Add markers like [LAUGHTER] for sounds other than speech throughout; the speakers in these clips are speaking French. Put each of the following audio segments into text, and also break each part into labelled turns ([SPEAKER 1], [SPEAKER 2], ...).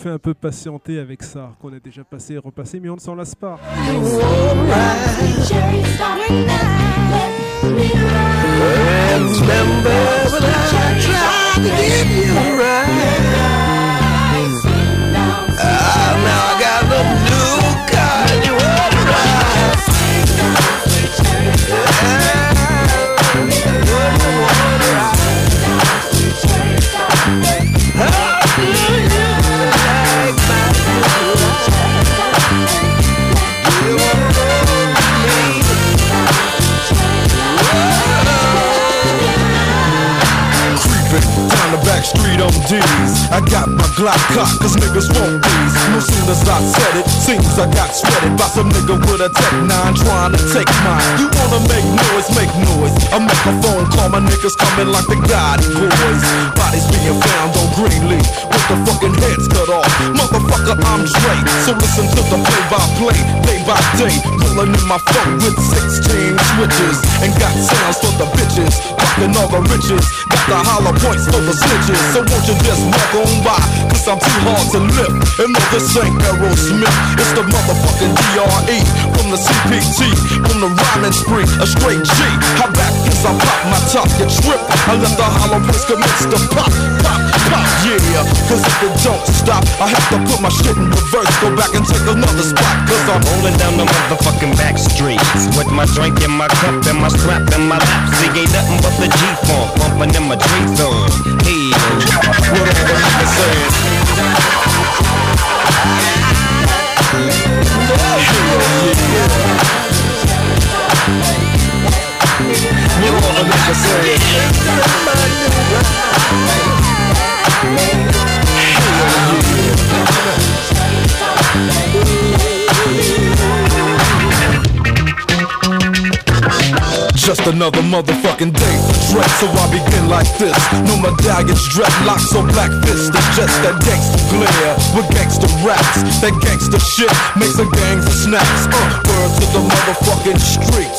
[SPEAKER 1] fait un peu patienter avec ça, qu'on a déjà passé et repassé, mais on ne s'en lasse pas.
[SPEAKER 2] On D's. I got my Glock cocked, cause niggas won't these. No soon as I said it, seems I got sweated by some nigga with a Tech 9 trying to take mine. You wanna make noise, make noise. I make a phone call, my niggas coming like the God boys. Bodies being found on Greenleaf with the fucking heads cut off. Motherfucker, I'm Dre. So listen to the play by play, day by day. Pulling in my phone with 16 switches. And got sounds for the bitches. Popping all the riches. Got the hollow points for the snitches. So won't you just walk on by? Cause I'm too hard to lift. And no, this ain't Aerosmith. It's the motherfucking DRE. From the CPT. From the rhyming spree. A straight G. How back as I pop my top, you trip. I let the hollow points commence to pop, pop, pop. Yeah. Cause if it don't stop, I have to put my shit in reverse. Go back and take another spot. Cause I'm
[SPEAKER 3] rolling down the motherfucking back streets. With my drink in my cup and my strap in my lap. See, ain't nothing but the G-Funk bumping in my drink zone. Hey, what all the niggas saying? You wanna make a say?
[SPEAKER 2] Just another motherfucking day for Dre, so I begin like this. No medallions, dreadlocks, or black fists. It's just that gangster glare with gangster raps. That gangster shit makes a gangs of snaps. Uh, word to the motherfucking streets.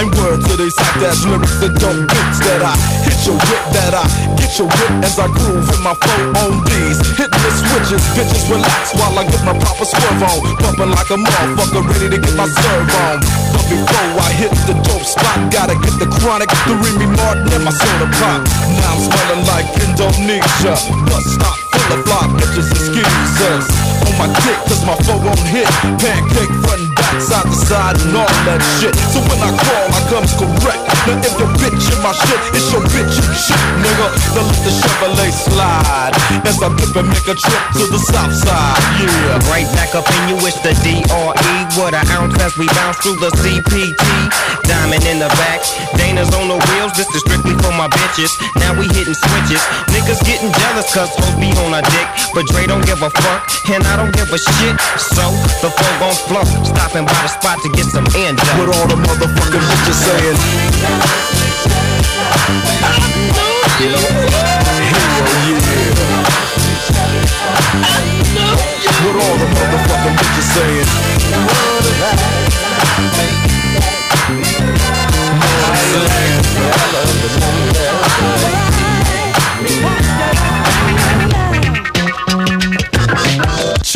[SPEAKER 2] And word to these hot ass lyrics that don't beats that I hit your whip, that I get your whip as I groove in my phone on these. The switches, bitches relax while I get my proper swerve on. Bumping like a motherfucker, ready to get my serve on. Before I hit the dope spot, gotta get the chronic, the Remy Martin, and my soda pop. Now I'm smelling like Indonesia. Bus stop full of fly bitches and skeezers. My dick, cause my phone won't hit. Pancake front and back, side to side, and all that shit. So when I crawl, I comes correct. Now if your bitch in my shit, it's your bitch in shit, nigga. Now let the Chevrolet slide. As I dip and make a trip to the south side, yeah.
[SPEAKER 3] Right back up in you, it's the DRE. What an ounce as we bounce through the CPT. Diamond in the back, Dana's on the wheels. This is strictly for my bitches. Now we hitting switches. Niggas getting jealous cause hoes be on a dick. But Dre don't give a fuck, and I don't give a shit. So the flow gon' flow. Stopping by the spot to get some end up.
[SPEAKER 2] What all the motherfucking bitches saying? What all the motherfucking bitches saying?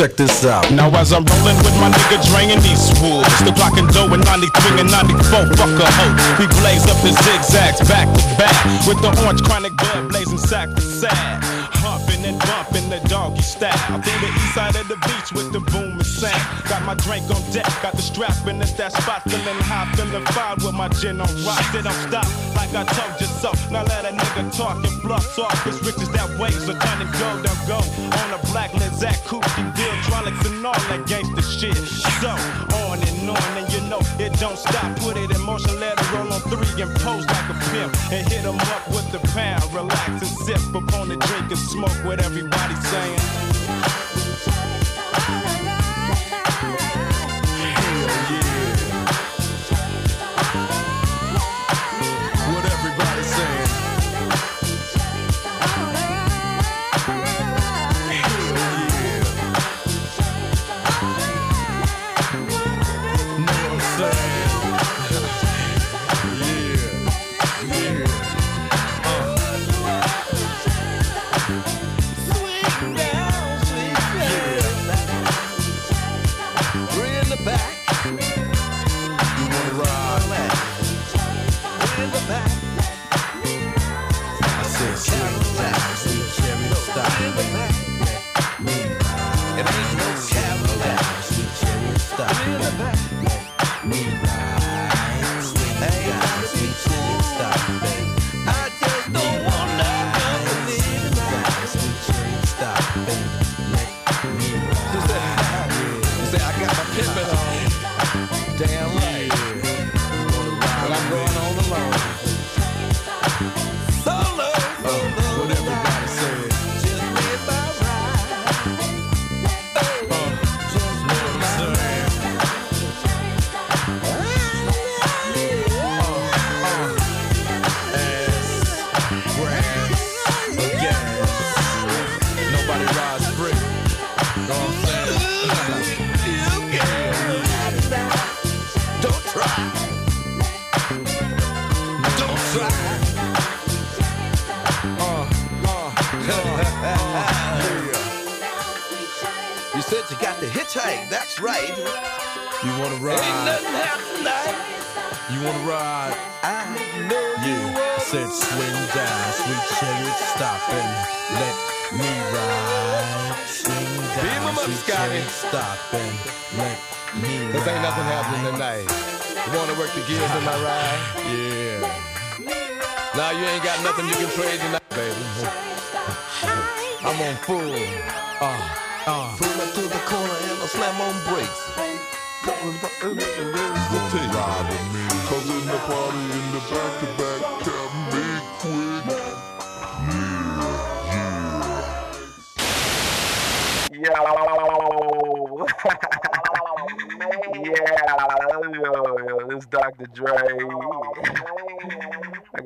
[SPEAKER 2] Check this out.
[SPEAKER 4] Now as I'm rolling with my nigga Dre in these woods The Glock and dough in 93 and 94, fuck a hoe We blaze up the zigzags back to back With the orange chronic blood blazing sack to sack And bumping the doggy style. Through the east side of the beach with the booming sound. Got my drink on deck, got the strap in at that spot. Feeling high, feeling fine with my gin on rock. They don't stop like I told you so. Now let a nigga talk and bluff talk Cause riches that way, so turn and go, don't go On a black Lizette coupe, deal. Hydraulics and all that gangster shit. So on and on, and you know it don't stop. Put it in motion, let it roll on three and pose like a pimp. And hit 'em up with the pound. Relax sip upon the drink and smoke what everybody's saying.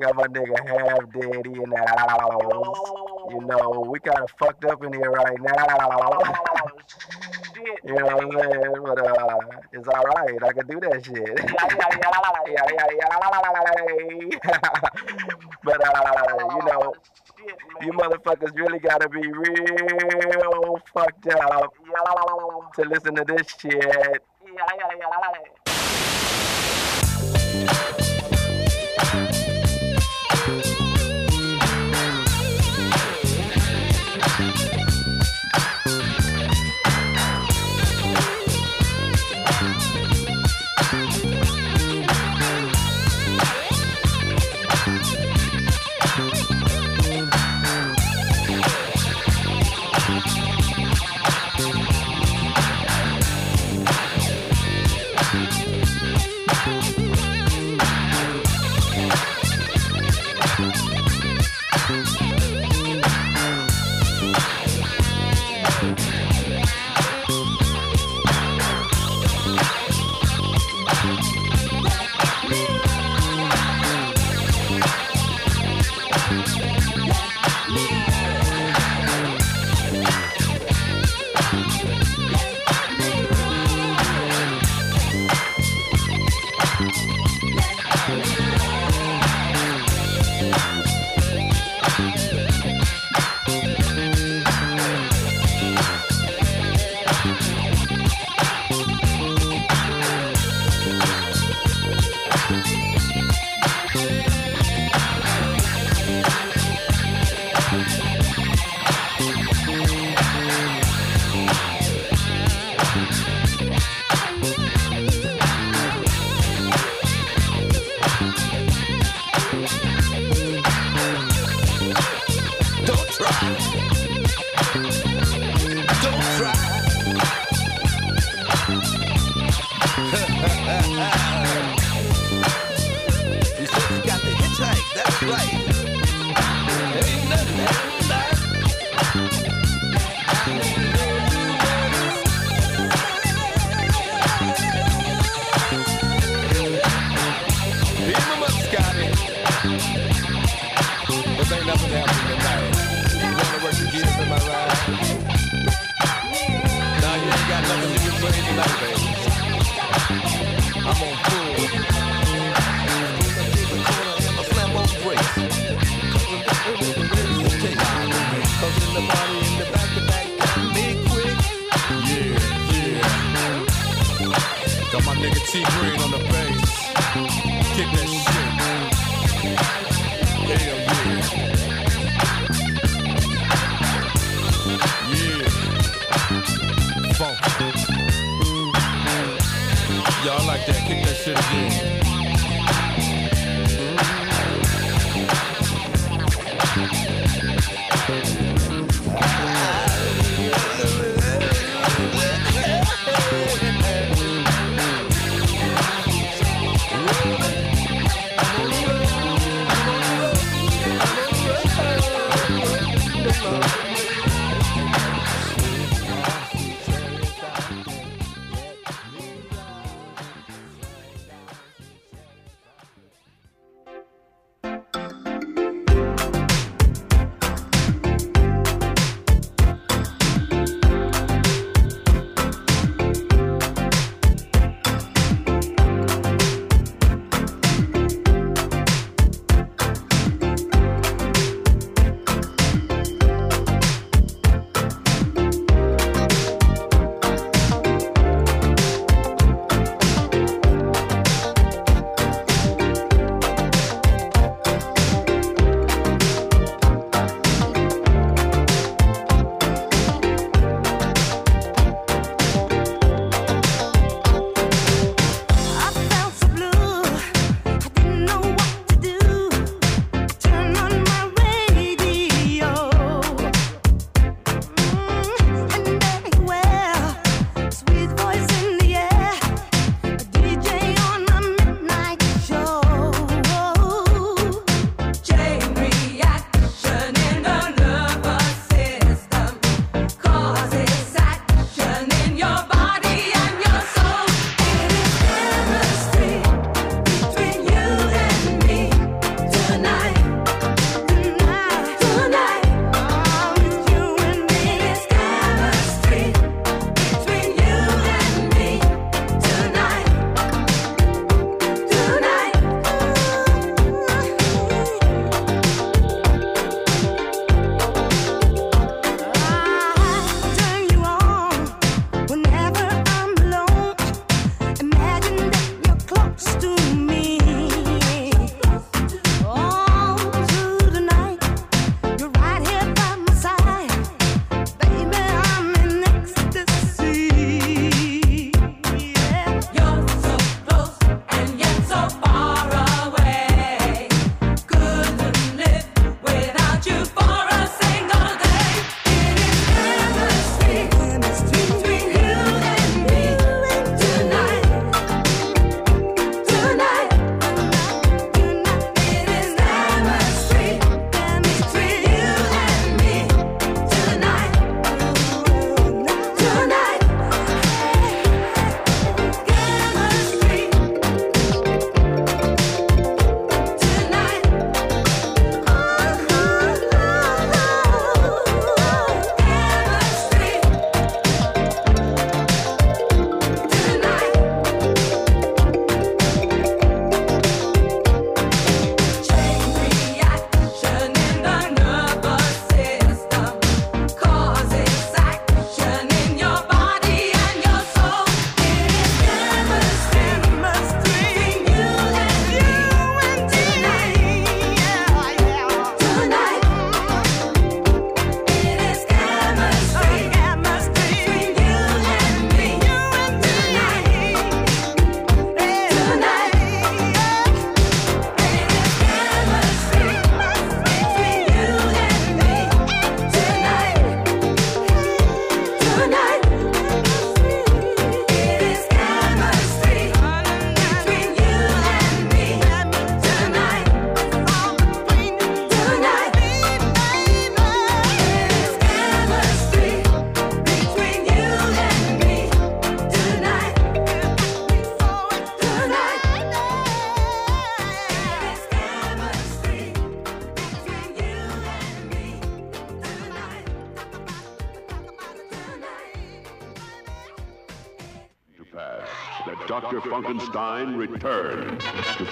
[SPEAKER 5] got
[SPEAKER 6] a nigga have daddy in the house. You know, we kind of fucked up in here right now. you know what I'm saying? But uh, it's all right. I can do that shit. [LAUGHS] [LAUGHS] but uh, you know. You motherfuckers really gotta be real fucked up to listen to this shit.
[SPEAKER 7] Bye.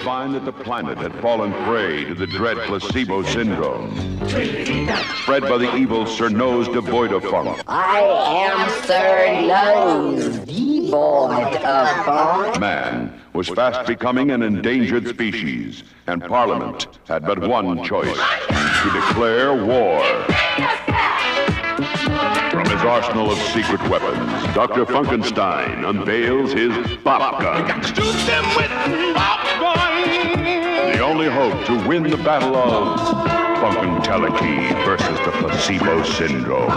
[SPEAKER 7] Find that the planet had fallen prey to the dread placebo syndrome. Spread by the evil Sir Nose devoid of funk.
[SPEAKER 8] I am Sir Nose, devoid of funk.
[SPEAKER 7] Man was fast becoming an endangered species, and Parliament had but one choice to declare war. From his
[SPEAKER 9] arsenal of secret weapons, Dr. Funkenstein unveils his pop gun. Only hope to win the battle of Funkenteleki versus the placebo syndrome.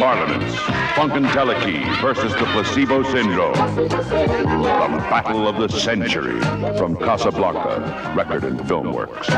[SPEAKER 9] Parliaments, Funkenteleki versus the placebo syndrome. The battle of the century from Casablanca Record and Film Works.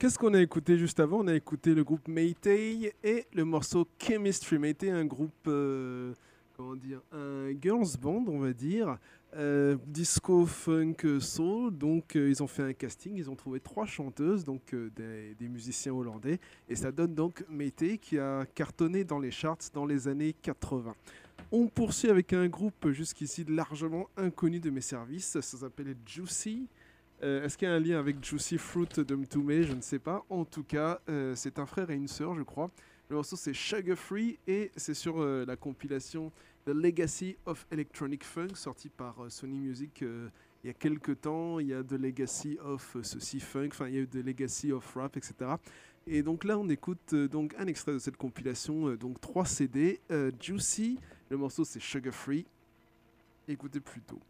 [SPEAKER 1] Qu'est-ce qu'on a écouté juste avant? On a écouté le groupe Maytay et le morceau Chemistry. Maytay, un groupe, euh, comment dire, un girls band, on va dire, euh, disco, funk, soul. Donc, euh, ils ont fait un casting, ils ont trouvé trois chanteuses, donc des, des musiciens hollandais, et ça donne donc Maytay qui a cartonné dans les charts dans les années 80. On poursuit avec un groupe jusqu'ici largement inconnu de mes services. Ça s'appelle Juicy. Euh, Est-ce qu'il y a un lien avec Juicy Fruit de Mtume Je ne sais pas. En tout cas, euh, c'est un frère et une sœur, je crois. Le morceau c'est Sugar Free et c'est sur euh, la compilation The Legacy of Electronic Funk sortie par Sony Music il y a quelques temps. Il y a The Legacy of ceci funk, enfin il y a eu The Legacy of Rap, etc. Et donc là, on écoute donc un extrait de cette compilation, donc trois CD. Juicy, le morceau c'est Sugar Free. Écoutez plutôt.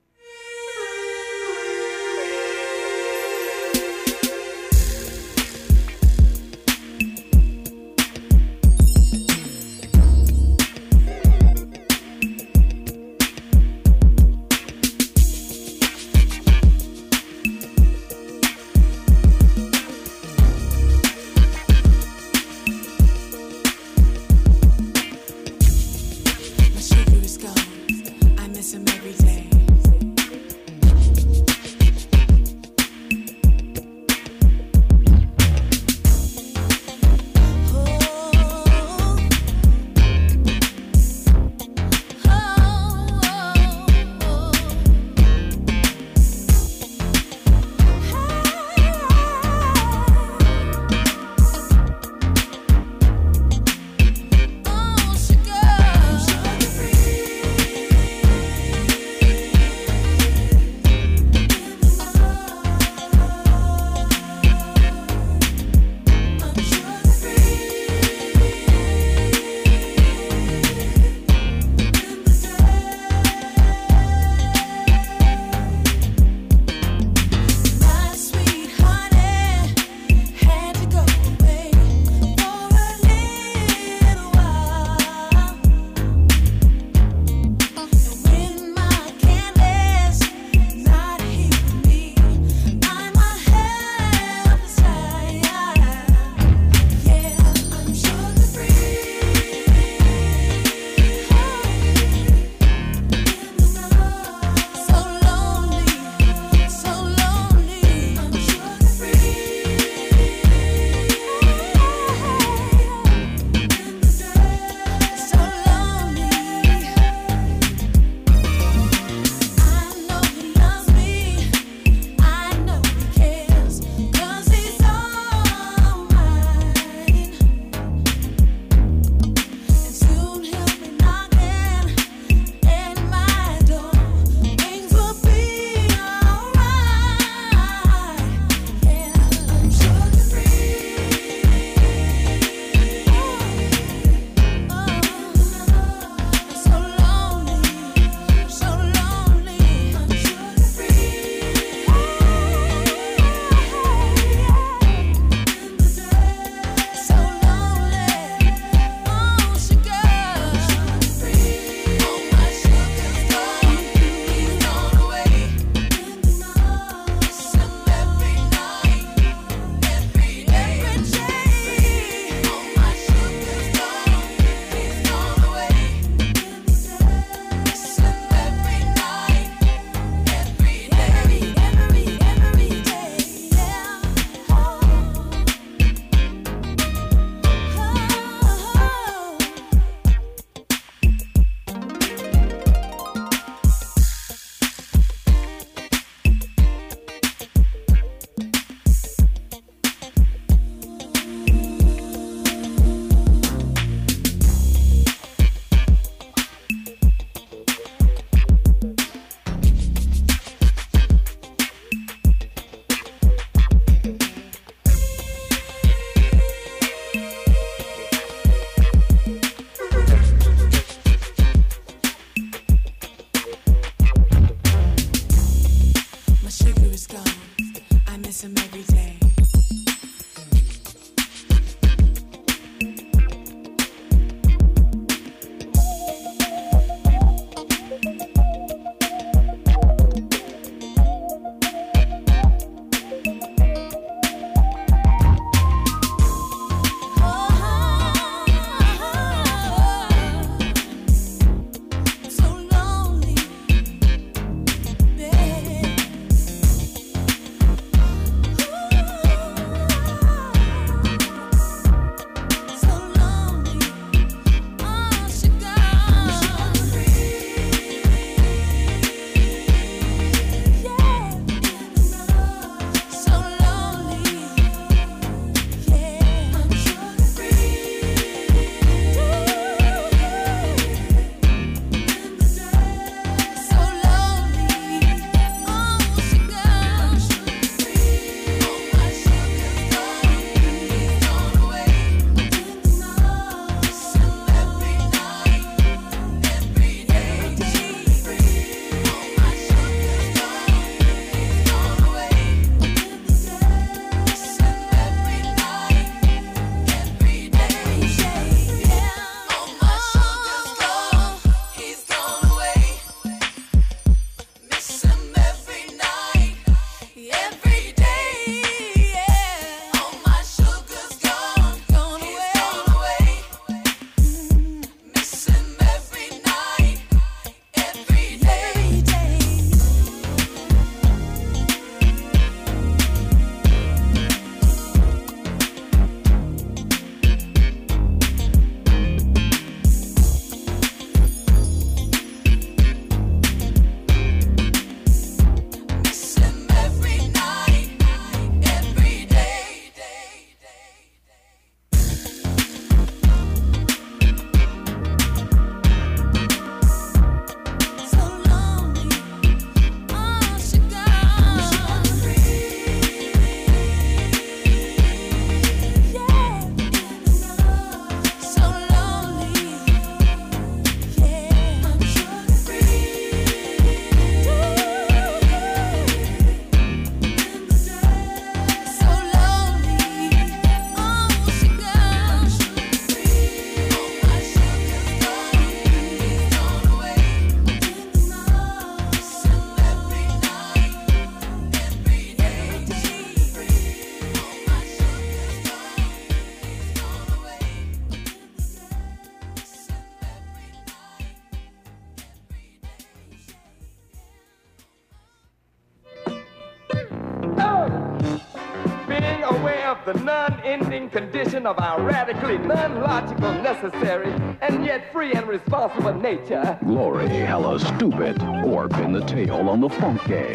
[SPEAKER 10] Non-ending of our radically non-logical, necessary, and yet free and responsible nature.
[SPEAKER 11] Glory, hella stupid, or pin the tail on the funky.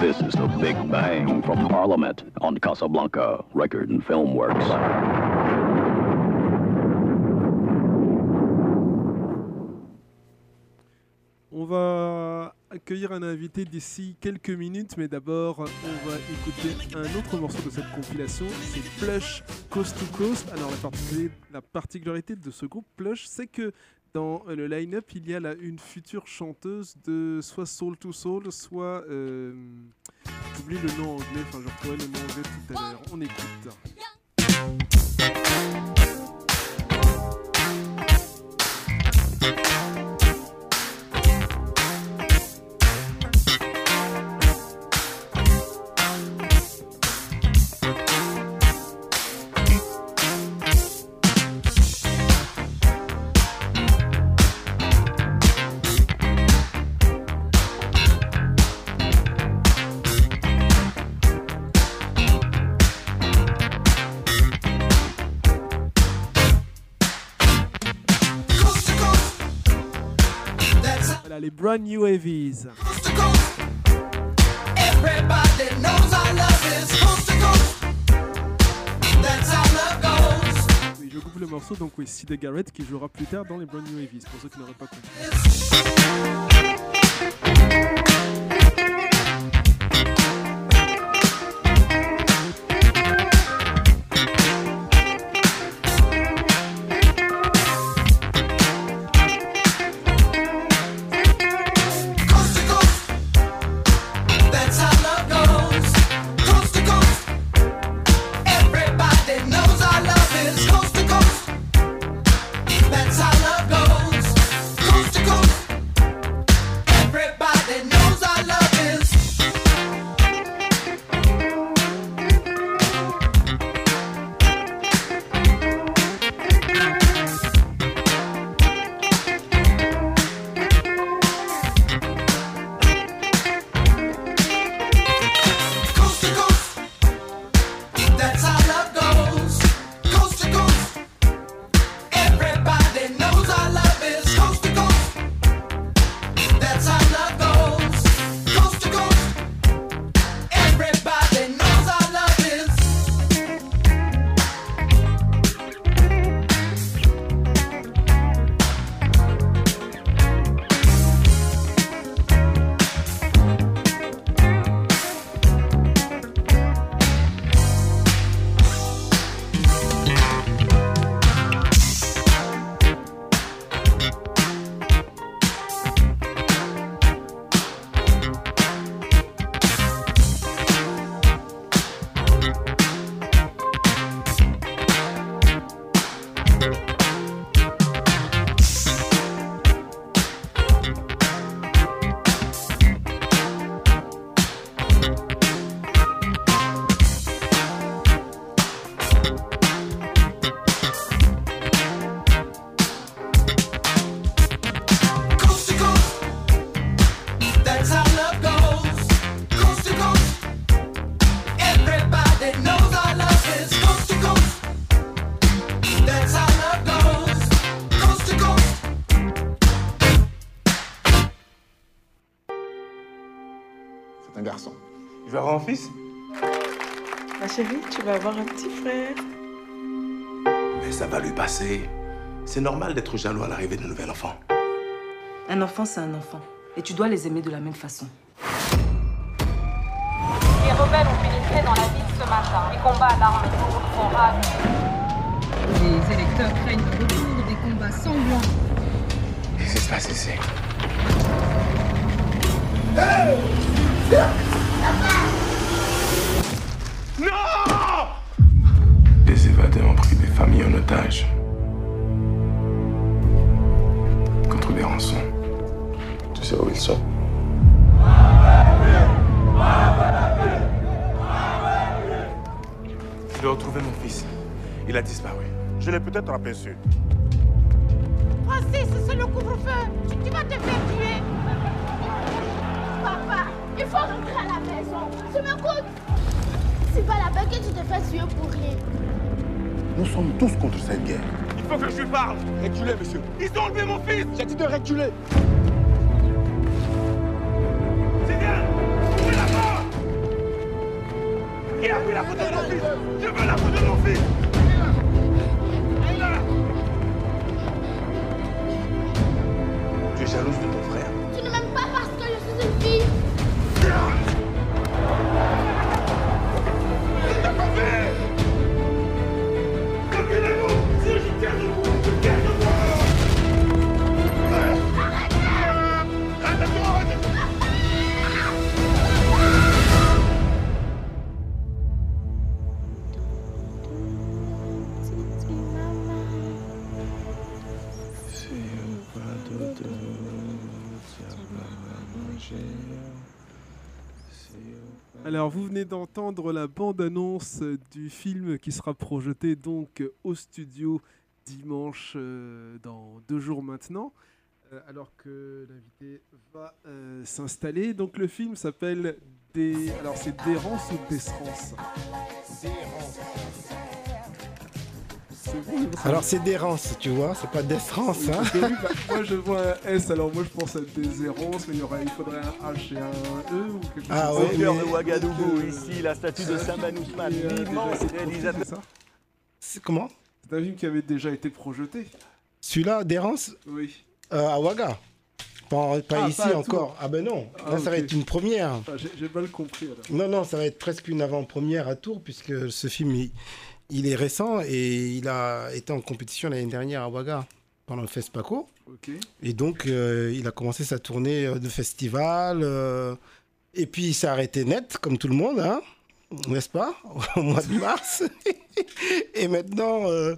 [SPEAKER 11] This is the Big Bang from Parliament on Casablanca Record and Film Works.
[SPEAKER 1] Un invité d'ici quelques minutes, mais d'abord, on va écouter un autre morceau de cette compilation. C'est Plush Coast to Coast. Alors, la particularité, la particularité de ce groupe Plush, c'est que dans le line-up, il y a là une future chanteuse de soit Soul to Soul, soit. euh, J'oublie le nom anglais, enfin, je retrouverai le nom anglais tout à l'heure. On écoute.
[SPEAKER 12] How love goes.
[SPEAKER 1] Oui, je coupe le morceau, donc oui, Sid Garrett qui jouera plus tard dans les Brand New Heavies, pour ceux qui n'auraient pas compris.
[SPEAKER 13] Vas avoir un petit frère.
[SPEAKER 14] Mais ça va lui passer. C'est normal d'être jaloux à l'arrivée d'un nouvel enfant.
[SPEAKER 13] Un enfant, c'est un enfant. Et tu dois les aimer de la même façon.
[SPEAKER 15] Les rebelles ont pénétré dans la ville ce matin. Les combats à l'arme font rage.
[SPEAKER 16] Les électeurs craignent le retour des combats sanglants.
[SPEAKER 14] Qu'est-ce qui se passe ici? Non Les évadés ont pris des familles en otage. Contre des rançons. Tu sais où ils sont? Je dois retrouver mon fils. Il a disparu.
[SPEAKER 17] Je l'ai peut-être aperçu.
[SPEAKER 18] Francis, c'est le couvre-feu. Tu, tu vas te faire tuer. Papa, il faut rentrer à la maison. Tu m'écoutes C'est pas la peine que tu te fasses tuer pour rien.
[SPEAKER 17] Nous sommes tous contre cette guerre.
[SPEAKER 14] Il faut que je lui parle
[SPEAKER 17] Reculez, monsieur.
[SPEAKER 14] Ils ont enlevé mon fils
[SPEAKER 17] J'ai dit de reculer.
[SPEAKER 14] C'est bien Ouvrez la porte? Qui a pris la photo de mon fils? Je veux la photo de mon fils
[SPEAKER 1] Alors, vous venez d'entendre la bande-annonce du film qui sera projeté donc au studio dimanche euh, dans deux jours maintenant, euh, alors que l'invité va euh, s'installer. Donc, le film s'appelle des. Alors, c'est Dérance ou Desrance C'est
[SPEAKER 19] Alors c'est d'errance, tu vois, c'est pas d'essence. Hein
[SPEAKER 1] Oui, bah, moi je vois un S, alors moi je pense à des errances, mais il, y aurait, il faudrait un H et un E ou quelque chose
[SPEAKER 19] Ah
[SPEAKER 1] comme
[SPEAKER 19] ouais,
[SPEAKER 1] ça.
[SPEAKER 20] Au cœur de Ouagadougou, ici, la statue de Saman Ousmane, l'immense réalisateur.
[SPEAKER 19] C'est comment?
[SPEAKER 1] C'est un film qui avait déjà été projeté
[SPEAKER 19] Celui-là, d'errance
[SPEAKER 1] Oui.
[SPEAKER 19] euh, À Ouaga. Pas, pas
[SPEAKER 1] Ah,
[SPEAKER 19] ici
[SPEAKER 1] pas
[SPEAKER 19] encore.
[SPEAKER 1] Tours.
[SPEAKER 19] Ah ben non,
[SPEAKER 1] Ah,
[SPEAKER 19] là ça va être une première.
[SPEAKER 1] Ah, J'ai j'ai mal compris alors.
[SPEAKER 19] Non, non, ça va être presque une avant-première à Tours, puisque ce film, il, il est récent et il a été en compétition l'année dernière à Ouaga pendant le FESPACO.
[SPEAKER 1] Ok.
[SPEAKER 19] Et donc, euh, il a commencé sa tournée euh, de festival. euh, et puis, il s'est arrêté net, comme tout le monde, hein, n'est-ce pas [LAUGHS] Au mois de mars. [LAUGHS] et maintenant, euh,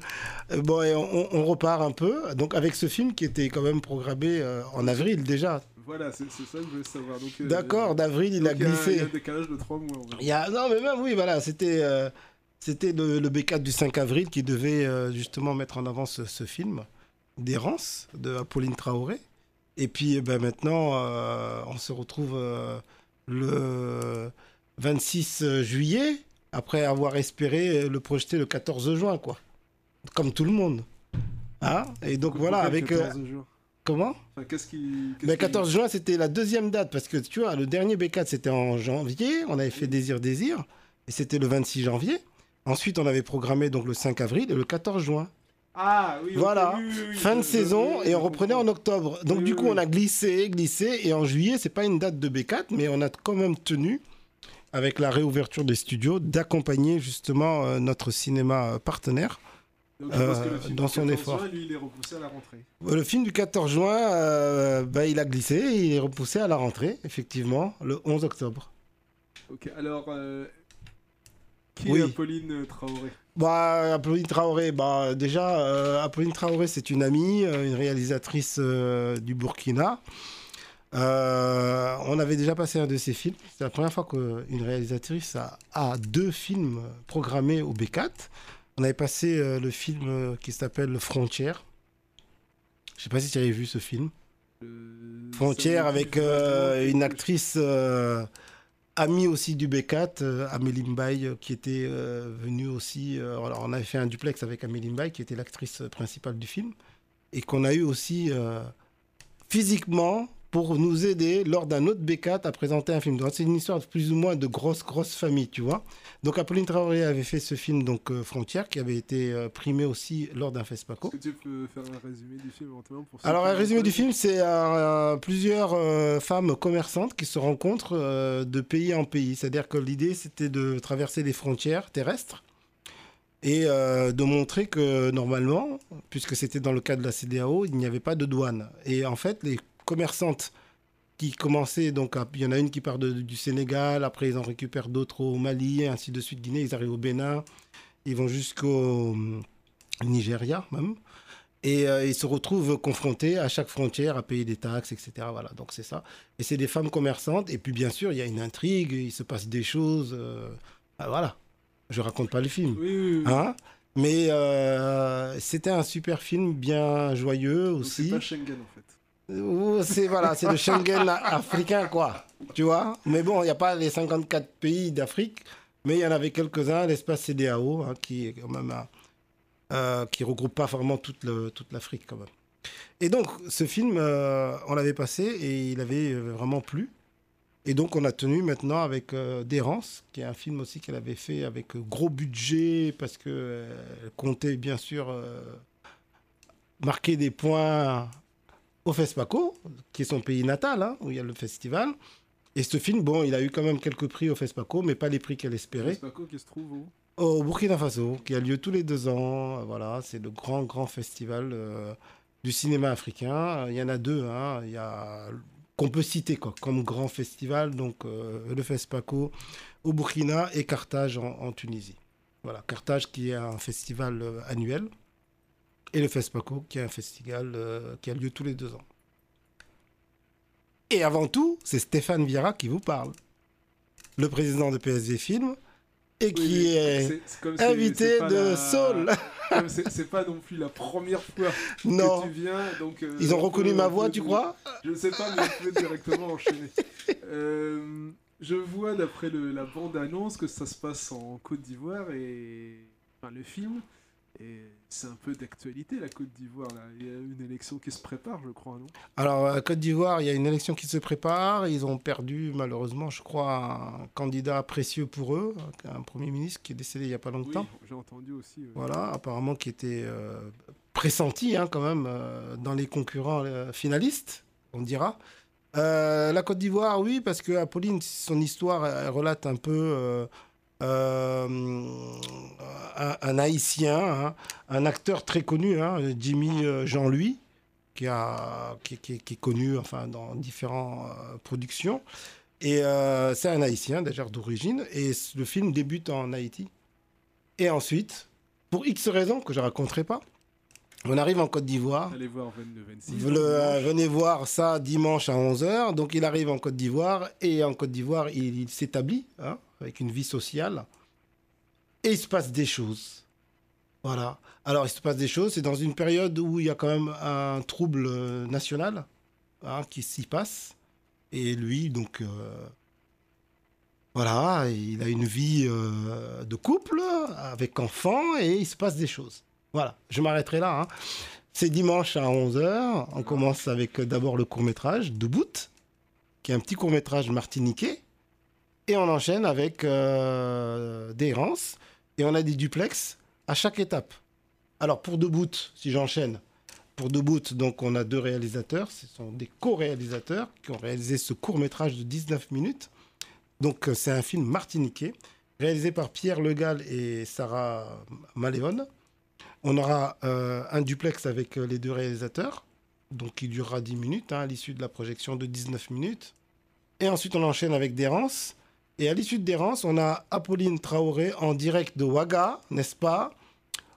[SPEAKER 19] bon, et on, on repart un peu. Donc, avec ce film qui était quand même programmé en avril déjà.
[SPEAKER 1] Voilà, c'est ça que je voulais savoir.
[SPEAKER 19] D'accord, d'avril, il a glissé.
[SPEAKER 1] Il y a un décalage de 3 mois.
[SPEAKER 19] Il y a, non, mais même, oui, voilà, c'était c'était le, le B4 du 5 avril qui devait euh, justement mettre en avant ce, ce film, d'errance, de Apolline Traoré. Et puis, eh ben, maintenant, euh, on se retrouve euh, le 26 juillet, après avoir espéré le projeter le 14 juin, quoi. Comme tout le monde. Hein? Et donc, voilà, avec...
[SPEAKER 1] le 14 juin?
[SPEAKER 19] comment?
[SPEAKER 1] Enfin, qu'est-ce qui. qu'est-ce
[SPEAKER 19] ben,
[SPEAKER 1] qui-
[SPEAKER 19] 14 juin, c'était la deuxième date, parce que tu vois, le dernier B4, c'était en janvier, on avait fait Désir Désir, et c'était le 26 janvier. Ensuite, on avait programmé donc le 5 avril et le 14 juin.
[SPEAKER 1] Ah oui,
[SPEAKER 19] Voilà,
[SPEAKER 1] oui, oui, oui,
[SPEAKER 19] fin de saison, et on reprenait en octobre. Donc du coup, on a glissé, glissé, et en juillet, c'est pas une date de B4, mais on a quand même tenu, avec la réouverture des studios, d'accompagner justement euh, notre cinéma euh, partenaire
[SPEAKER 1] Donc, je pense que
[SPEAKER 19] euh,
[SPEAKER 1] le film
[SPEAKER 19] dans son
[SPEAKER 1] 14
[SPEAKER 19] effort.
[SPEAKER 1] juin, lui, il est repoussé à la rentrée.
[SPEAKER 19] Le film du 14 juin, euh, bah, il a glissé, il est repoussé à la rentrée, effectivement, le 11 octobre.
[SPEAKER 1] Ok, alors. Qui
[SPEAKER 19] Oui.
[SPEAKER 1] est Apolline Traoré?
[SPEAKER 19] Bah, Apolline Traoré, bah, déjà, euh, Apolline Traoré, c'est une amie, euh, une réalisatrice euh, du Burkina. Euh, on avait déjà passé un de ses films. C'est la première fois qu'une réalisatrice a, a deux films programmés au B4. On avait passé le film qui s'appelle Frontières. Je sais pas si tu avais vu ce film. Frontières avec une actrice amie aussi du B4, euh, Amélie Mbaye, euh, qui était euh, venue aussi. alors on avait fait un duplex avec Amélie Mbaye, qui était l'actrice principale du film, et qu'on a eu aussi physiquement pour nous aider lors d'un autre B4 à présenter un film. Donc, C'est une histoire de plus ou moins de grosse, grosse famille, tu vois. Donc Apolline Traoré avait fait ce film, donc euh, Frontières, qui avait été euh, primé aussi lors d'un FESPACO.
[SPEAKER 1] Est-ce que tu peux faire un résumé du film pour
[SPEAKER 19] Alors, un résumé du film, c'est euh, plusieurs euh, femmes commerçantes qui se rencontrent de pays en pays. C'est-à-dire que l'idée, c'était de traverser les frontières terrestres et euh, de montrer que normalement, puisque c'était dans le cadre de la CDAO, il n'y avait pas de douane. Et en fait, les commerçantes qui commençaient, donc il y en a une qui part de- du Sénégal, après ils en récupèrent d'autres au Mali, et ainsi de suite, Guinée, ils arrivent au Bénin, ils vont jusqu'au hum, Nigeria même. Et euh, ils se retrouvent confrontés à chaque frontière à payer des taxes, etc. Voilà, donc c'est ça. Et c'est des femmes commerçantes. Et puis bien sûr, il y a une intrigue, il se passe des choses. euh, ah, voilà. Je raconte pas le film.
[SPEAKER 1] Oui, oui, oui.
[SPEAKER 19] Hein? Mais euh, c'était un super film, bien joyeux aussi.
[SPEAKER 1] C'est pas Schengen en fait.
[SPEAKER 19] C'est voilà, c'est le Schengen africain, quoi. Tu vois? Mais bon, il n'y a pas les 54 pays d'Afrique, mais il y en avait quelques-uns, l'espace CDAO, hein, qui quand même euh, qui regroupe pas vraiment toute, toute l'Afrique, quand même. Et donc, ce film, euh, on l'avait passé et il avait euh, vraiment plu. Et donc, on a tenu maintenant avec D'Errance, qui est un film aussi qu'elle avait fait avec gros budget, parce qu'elle comptait bien sûr marquer des points au FESPACO, qui est son pays natal, hein, où il y a le festival. Et ce film, bon, il a eu quand même quelques prix au FESPACO, mais pas les prix qu'elle espérait.
[SPEAKER 1] C'est pas quoi qui se trouve où?
[SPEAKER 19] Au Burkina Faso, qui a lieu tous les deux ans. Voilà, c'est le grand, grand festival euh, du cinéma africain. Il y en a deux, hein. Il y a qu'on peut citer quoi, comme grand festival, donc euh, le FESPACO au Burkina et Carthage en, en Tunisie. Voilà, Carthage qui est un festival euh, annuel et le FESPACO qui est un festival euh, qui a lieu tous les deux ans. Et avant tout, c'est Stéphane Viera qui vous parle, le président de PSV Film et qui
[SPEAKER 1] Oui,
[SPEAKER 19] est, invité de
[SPEAKER 1] la-
[SPEAKER 19] Saul. [LAUGHS]
[SPEAKER 1] C'est pas non plus la première fois
[SPEAKER 19] Non.
[SPEAKER 1] que tu viens. Donc, euh,
[SPEAKER 19] Ils ont
[SPEAKER 1] on
[SPEAKER 19] reconnu ma voix, tu crois?
[SPEAKER 1] Je ne sais pas, mais on peut directement enchaîner. [LAUGHS] Euh, je vois d'après la bande-annonce que ça se passe en Côte d'Ivoire et. Enfin, le film. Et c'est un peu d'actualité, la Côte d'Ivoire. Il y a une élection qui se prépare, je crois, non?
[SPEAKER 19] Alors, à Côte d'Ivoire, il y a une élection qui se prépare. Ils ont perdu, malheureusement, je crois, un candidat précieux pour eux, un Premier ministre qui est décédé il n'y a pas
[SPEAKER 1] Oui,
[SPEAKER 19] longtemps.
[SPEAKER 1] j'ai entendu aussi.
[SPEAKER 19] Voilà, apparemment qui était euh, pressenti hein, quand même euh, dans les concurrents euh, finalistes, on dira. La Côte d'Ivoire, oui, parce que Apolline, son histoire, elle relate un peu un, un haïtien, hein, un acteur très connu, hein, Jimmy euh, Jean-Louis, qui, a, qui, qui- qui est connu enfin, dans différentes euh, productions. Et euh, c'est un haïtien, d'ailleurs d'origine, et le film débute en Haïti. Et ensuite, pour X raisons que je ne raconterai pas, on arrive en Côte d'Ivoire.
[SPEAKER 1] Allez voir 22-26.
[SPEAKER 19] Vous le- euh, venez voir ça dimanche à 11h. Donc il arrive en Côte d'Ivoire et en Côte d'Ivoire, il, il s'établit hein, avec une vie sociale. Et il se passe des choses. Voilà. Alors il se passe des choses. C'est dans une période où il y a quand même un trouble euh, national hein, qui s'y passe. Et lui, donc, euh, voilà, il a une vie euh, de couple avec enfants et il se passe des choses. Voilà, je m'arrêterai là. hein. C'est dimanche à 11h. On commence avec d'abord le court-métrage Debout, qui est un petit court-métrage martiniquais. Et on enchaîne avec euh, des errances. Et on a des duplex à chaque étape. Alors pour Debout, si j'enchaîne, pour Debout, donc on a deux réalisateurs. Ce sont des co-réalisateurs qui ont réalisé ce court-métrage de 19 minutes. Donc euh, c'est un film martiniquais, réalisé par Pierre Legal et Sarah Maléon. On aura euh, un duplex avec euh, les deux réalisateurs, donc qui durera 10 minutes, hein, à l'issue de la projection de 19 minutes. Et ensuite, on enchaîne avec Dérance. Et à l'issue de Dérance, on a Apolline Traoré en direct de Ouaga, n'est-ce pas?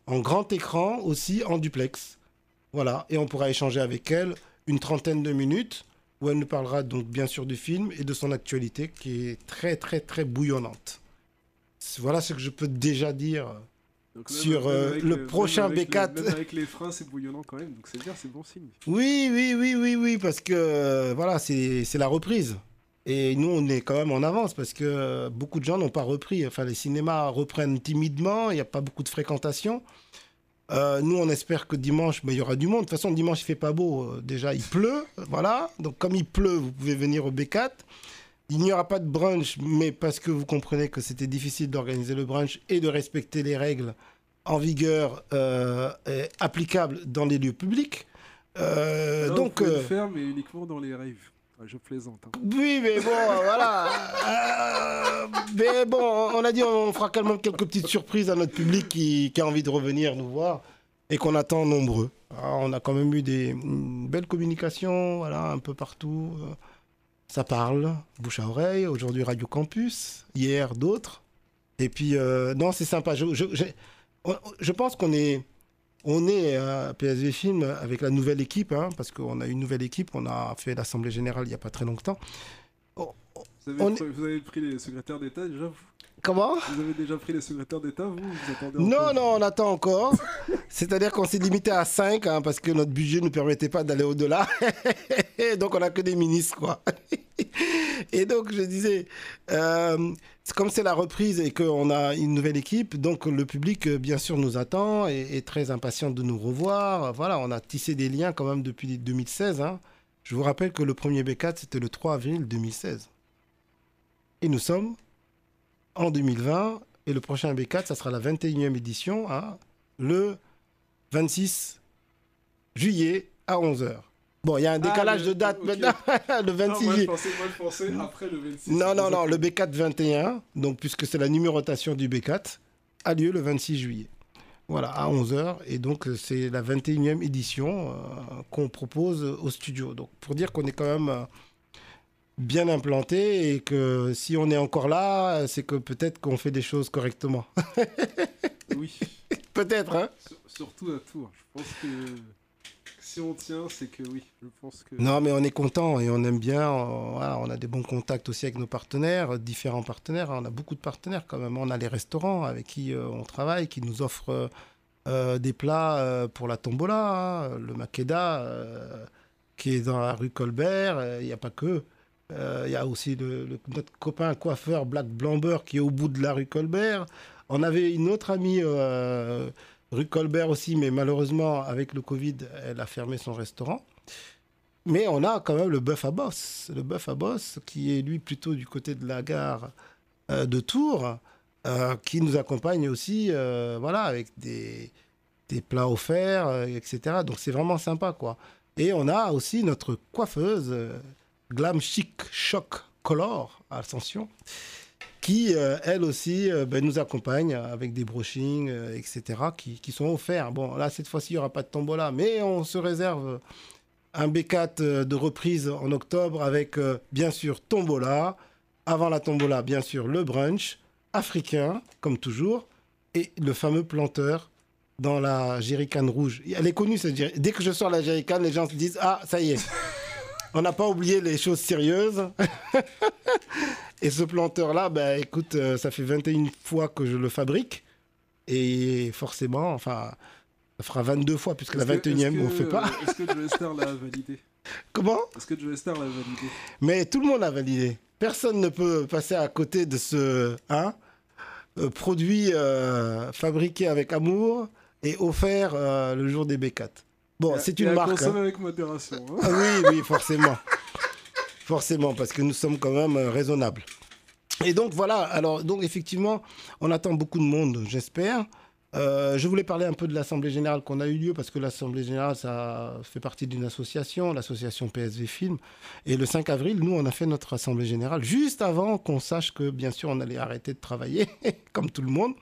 [SPEAKER 19] En grand écran, aussi en duplex. Voilà, et on pourra échanger avec elle une trentaine de minutes, où elle nous parlera donc bien sûr du film et de son actualité, qui est très très très bouillonnante. Voilà ce que je peux déjà dire
[SPEAKER 1] Donc,
[SPEAKER 19] sur euh, le
[SPEAKER 1] même
[SPEAKER 19] prochain
[SPEAKER 1] avec les-
[SPEAKER 19] B4.
[SPEAKER 1] même avec les freins, c'est bouillonnant quand même. Donc c'est bien, c'est bon signe.
[SPEAKER 19] Oui, oui, oui, oui, oui, parce que euh, voilà, c'est la reprise. Et nous, on est quand même en avance parce que euh, beaucoup de gens n'ont pas repris. Enfin, les cinémas reprennent timidement, il n'y a pas beaucoup de fréquentation. Euh, nous, on espère que dimanche, ben, il y aura du monde. De toute façon, dimanche, il fait pas beau. Euh, déjà, il pleut. Voilà. Donc, comme il pleut, vous pouvez venir au B4. Il n'y aura pas de brunch, mais parce que vous comprenez que c'était difficile d'organiser le brunch et de respecter les règles en vigueur euh, et applicables dans les lieux publics.
[SPEAKER 1] Là,
[SPEAKER 19] donc,
[SPEAKER 1] pouvez
[SPEAKER 19] euh,
[SPEAKER 1] le faire, mais uniquement dans les raves. Ouais, je plaisante. hein.
[SPEAKER 19] oui, mais bon, euh, voilà. Euh, mais bon, on a dit on fera quand même quelques petites surprises à notre public qui, a envie de revenir nous voir et qu'on attend nombreux. Ah, on a quand même eu des une belle communication, voilà, un peu partout. euh, Ça parle, bouche à oreille. Aujourd'hui Radio Campus, hier d'autres. Et puis non, c'est sympa. Je pense qu'on est on est à PSV Film avec la nouvelle équipe, hein, parce qu'on a une nouvelle équipe, on a fait l'Assemblée Générale il n'y a pas très longtemps.
[SPEAKER 1] Vous avez,
[SPEAKER 19] On
[SPEAKER 1] pris, vous avez pris les secrétaires d'État déjà vous
[SPEAKER 19] Comment
[SPEAKER 1] Vous avez déjà pris les secrétaires d'État, vous Vous attendez
[SPEAKER 19] Non, non, on attend encore. [LAUGHS] C'est-à-dire qu'on s'est limité à 5, parce que notre budget ne nous permettait pas d'aller au-delà. [LAUGHS] donc on n'a que des ministres, quoi. [LAUGHS] et donc je disais, euh, comme c'est la reprise et qu'on a une nouvelle équipe, donc le public, euh, bien sûr, nous attend et est très impatient de nous revoir. Voilà, on a tissé des liens quand même depuis 2016. hein. Je vous rappelle que le premier B4, c'était le 3 avril 2016. Et nous sommes en 2020. Et le prochain B4, ça sera la 21e édition, hein, le 26 juillet à 11h. Bon, il y a un
[SPEAKER 1] Ah,
[SPEAKER 19] décalage
[SPEAKER 1] le-
[SPEAKER 19] de date [LAUGHS] maintenant, [LAUGHS] le 26
[SPEAKER 1] Non, moi, je
[SPEAKER 19] juillet.
[SPEAKER 1] pensais, moi, je pensais après le 26.
[SPEAKER 19] Non, non, non, le B4 21, donc puisque c'est la numérotation du B4, a lieu le 26 juillet. Voilà, à 11h. Et donc, euh, c'est la 21e édition euh, qu'on propose au studio. Donc, pour dire qu'on est quand même euh, bien implanté et que si on est encore là, c'est que peut-être qu'on fait des choses correctement. [LAUGHS]
[SPEAKER 1] Oui.
[SPEAKER 19] peut-être, hein
[SPEAKER 1] Sur- Surtout à Tours. Je pense que si on tient, c'est que oui. Je pense que.
[SPEAKER 19] Non, mais on est content et on aime bien. voilà, on a des bons contacts aussi avec nos partenaires, différents partenaires. On a beaucoup de partenaires quand même. On a les restaurants avec qui euh, on travaille, qui nous offrent euh, euh, des plats pour la tombola. hein. Le Makeda, euh, qui est dans la rue Colbert. Il n'y a pas que. Euh, Il y a aussi notre copain coiffeur Black Blamber qui est au bout de la rue Colbert. On avait une autre amie euh, rue Colbert aussi, mais malheureusement, avec le Covid, elle a fermé son restaurant. Mais on a quand même le bœuf à bosse. Le bœuf à bosse, qui est lui plutôt du côté de la gare euh, de Tours, qui nous accompagne aussi, voilà, avec des, des plats offerts, etc. Donc c'est vraiment sympa, quoi. Et on a aussi notre coiffeuse, Glam Chic Choc Color, Ascension, qui, euh, elle aussi, euh, ben, nous accompagne avec des brochings, euh, etc., qui, qui sont offerts. Bon, là, cette fois-ci, il n'y aura pas de tombola, mais on se réserve un B4 euh, de reprise en octobre avec, bien sûr, tombola. Avant la tombola, bien sûr, le brunch africain, comme toujours, et le fameux planteur dans la jerrycan rouge. Elle est connue, cette Dès que je sors la jerrycan, les gens se disent Ah, ça y est, on n'a pas oublié les choses sérieuses. [LAUGHS] et ce planteur-là, ben, écoute, euh, ça fait 21 fois que je le fabrique. Et forcément, enfin, ça fera 22 fois, puisque la
[SPEAKER 1] Est-ce que-
[SPEAKER 19] 21e,
[SPEAKER 1] est-ce
[SPEAKER 19] on ne fait pas.
[SPEAKER 1] Est-ce que Joe Star l'a validé?
[SPEAKER 19] Comment?
[SPEAKER 1] Est-ce que Joe Star l'a validé?
[SPEAKER 19] Mais tout le monde a validé. Personne ne peut passer à côté de ce hein, euh, produit euh, fabriqué avec amour et offert euh, le jour des B4. Bon, c'est une marque. hein.
[SPEAKER 1] avec modération. hein.
[SPEAKER 19] Ah oui, oui, forcément. forcément, parce que nous sommes quand même euh, raisonnables. Et donc voilà, alors donc effectivement, on attend beaucoup de monde, j'espère. Euh, je voulais parler un peu de l'Assemblée Générale qu'on a eu lieu, parce que l'Assemblée Générale, ça fait partie d'une association, l'association PSV Film. Et le 5 avril, nous, on a fait notre Assemblée Générale juste avant qu'on sache que, bien sûr, on allait arrêter de travailler, [LAUGHS] comme tout le monde.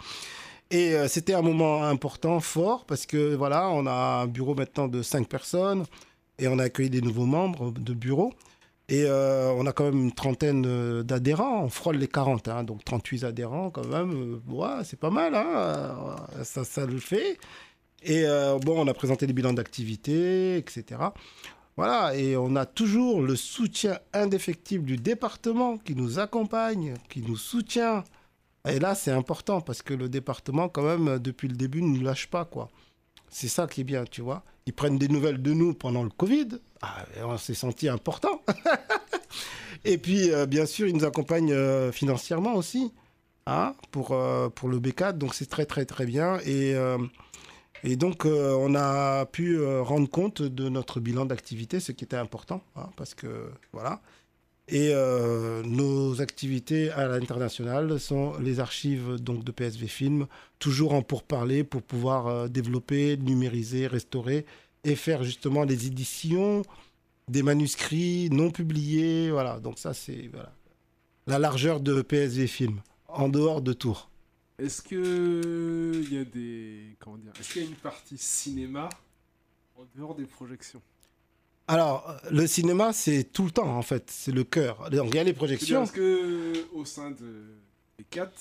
[SPEAKER 19] Et euh, c'était un moment important, fort, parce que voilà, on a un bureau maintenant de 5 personnes et on a accueilli des nouveaux membres de bureau. Et euh, on a quand même une trentaine euh, d'adhérents, on frôle les 40, hein, donc 38 adhérents quand même, ouais, c'est pas mal, hein, ça, le fait. Et bon, on a présenté les bilans d'activité, etc. Voilà, et on a toujours le soutien indéfectible du département qui nous accompagne, qui nous soutient. Et là, c'est important parce que le département, quand même, depuis le début, ne nous lâche pas, quoi. C'est ça qui est bien, tu vois. Ils prennent des nouvelles de nous pendant le Covid. Ah, on s'est senti important. [LAUGHS] et puis, euh, bien sûr, ils nous accompagnent euh, financièrement aussi hein, pour, euh, pour le B4. Donc, c'est très, très, très bien. Et, Et donc, on a pu rendre compte de notre bilan d'activité, ce qui était important, hein, parce que voilà. Et euh, nos activités à l'international sont les archives donc de PSV Film, toujours en pourparler pour pouvoir euh, développer, numériser, restaurer et faire justement les éditions des manuscrits non publiés. Voilà, donc ça c'est la largeur de PSV Film, en dehors de Tours.
[SPEAKER 1] Est-ce qu'il y a une partie cinéma en dehors des projections?
[SPEAKER 19] Alors, le cinéma, c'est tout le temps, en fait. C'est le cœur. Donc, il y a les projections.
[SPEAKER 1] Est-ce que au sein de des quatre,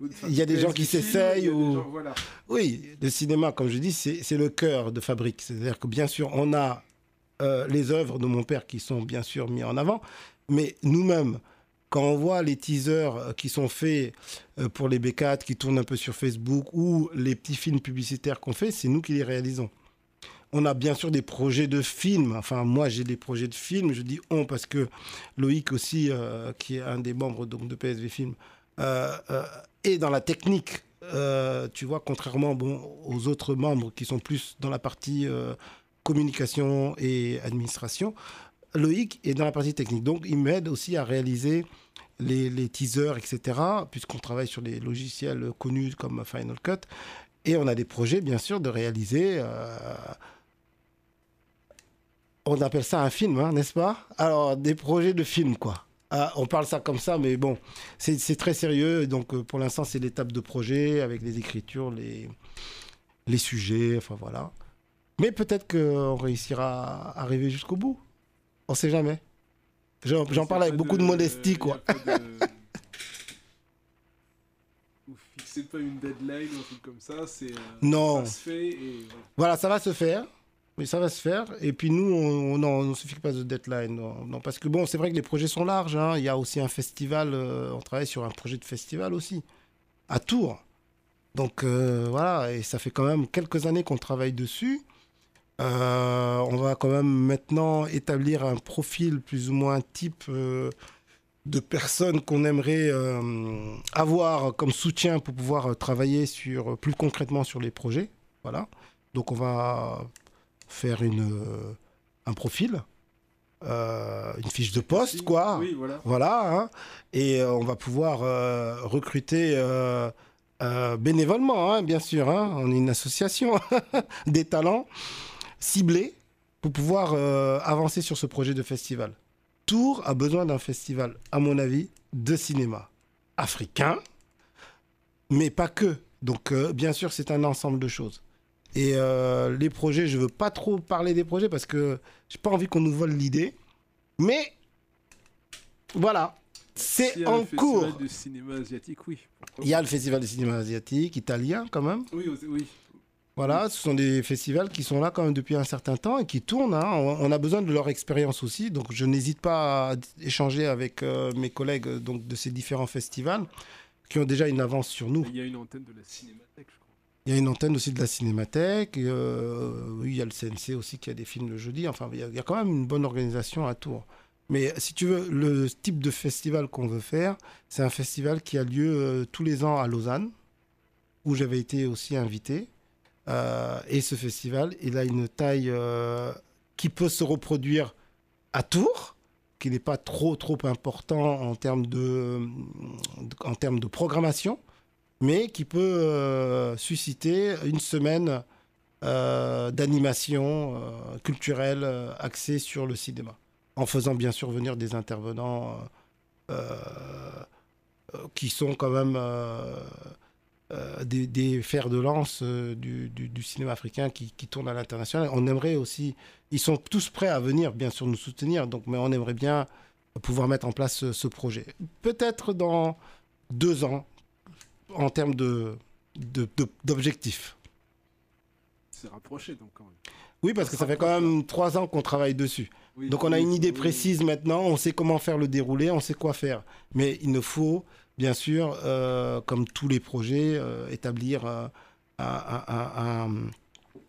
[SPEAKER 19] Il y a des gens qui s'essayent ou...
[SPEAKER 1] gens- voilà.
[SPEAKER 19] Oui, le cinéma, comme je dis, c'est le cœur de fabrique. C'est-à-dire que bien sûr, on a euh, les œuvres de mon père qui sont bien sûr mis en avant, mais nous-mêmes, quand on voit les teasers euh, qui sont faits euh, pour les B4, qui tournent un peu sur Facebook, ou les petits films publicitaires qu'on fait, c'est nous qui les réalisons. On a bien sûr des projets de films. Enfin, moi, j'ai des projets de films. Je dis on parce que Loïc aussi, euh, qui est un des membres donc, de PSV Film, euh, euh, est dans la technique. Tu vois, contrairement aux autres membres qui sont plus dans la partie communication et administration, Loïc est dans la partie technique. Donc, il m'aide aussi à réaliser les, teasers, etc., puisqu'on travaille sur des logiciels connus comme Final Cut. Et on a des projets, bien sûr, de réaliser. On appelle ça un film, hein, n'est-ce pas? Alors, des projets de film, quoi. Ah, on parle ça comme ça, mais bon, c'est très sérieux. Donc, euh, pour l'instant, c'est l'étape de projet avec les écritures, les, les sujets, enfin voilà. Mais peut-être qu'on réussira à arriver jusqu'au bout. On sait jamais. J'en parle avec beaucoup de modestie, quoi.
[SPEAKER 1] Vous fixez pas une deadline ou un truc comme ça, c'est euh,
[SPEAKER 19] Non.
[SPEAKER 1] ça se fait et voilà.
[SPEAKER 19] Voilà, ça va se faire. Oui, ça va se faire. Et puis nous, on on- on se fixe pas de deadline. Non, parce que bon, c'est vrai que les projets sont larges. hein. Il y a aussi un festival. euh, on travaille sur un projet de festival aussi, à Tours. Donc euh, voilà, et ça fait quand même quelques années qu'on travaille dessus. Euh, on va quand même maintenant établir un profil plus ou moins type de personnes qu'on aimerait avoir comme soutien pour pouvoir travailler sur, plus concrètement sur les projets. Voilà. Donc on va faire une, euh, un profil, euh, une fiche de poste, quoi.
[SPEAKER 1] oui, voilà.
[SPEAKER 19] hein. Et euh, on va pouvoir euh, recruter bénévolement, hein, bien sûr. hein. On est une association [LAUGHS] des talents ciblés pour pouvoir avancer sur ce projet de festival. Tours a besoin d'un festival, à mon avis, de cinéma africain, mais pas que. Donc, bien sûr, c'est un ensemble de choses. Et euh, les projets, je veux pas trop parler des projets parce que j'ai pas envie qu'on nous vole l'idée. Mais voilà, c'est
[SPEAKER 1] S'il y a
[SPEAKER 19] en
[SPEAKER 1] un
[SPEAKER 19] cours.
[SPEAKER 1] festival de cinéma asiatique, oui.
[SPEAKER 19] Il y a le festival de cinéma asiatique, italien quand même.
[SPEAKER 1] Oui, oui.
[SPEAKER 19] Voilà, ce sont des festivals qui sont là quand même depuis un certain temps et qui tournent. hein. On a besoin de leur expérience aussi. Donc, je n'hésite pas à échanger avec euh, mes collègues donc, de ces différents festivals qui ont déjà une avance sur nous.
[SPEAKER 1] Il y a une antenne de la cinémathèque, je crois.
[SPEAKER 19] Il y a une antenne aussi de la cinémathèque. euh, il y a le CNC aussi qui a des films le jeudi. Enfin, il y, a, quand même une bonne organisation à Tours. Mais si tu veux, le type de festival qu'on veut faire, c'est un festival qui a lieu euh, tous les ans à Lausanne, où j'avais été aussi invité. Euh, et ce festival, il a une taille euh, qui peut se reproduire à Tours, qui n'est pas trop trop important en termes de, en termes de programmation, mais qui peut euh, susciter une semaine euh, d'animation euh, culturelle axée sur le cinéma, en faisant bien sûr venir des intervenants qui sont quand même des, fers de lance du, cinéma africain qui, qui tournent à l'international. On aimerait aussi, ils sont tous prêts à venir bien sûr nous soutenir, donc, mais on aimerait bien pouvoir mettre en place ce, ce projet. Peut-être dans deux ans, en termes de, de- de- d'objectifs.
[SPEAKER 1] C'est rapproché, donc, quand même.
[SPEAKER 19] Oui, parce que ça fait quand même trois ans qu'on travaille dessus.
[SPEAKER 1] Oui,
[SPEAKER 19] Donc on a une idée précise maintenant, on sait comment faire le déroulé, on sait quoi faire. Mais il nous faut, bien sûr, euh, comme tous les projets, euh, établir euh, un, un-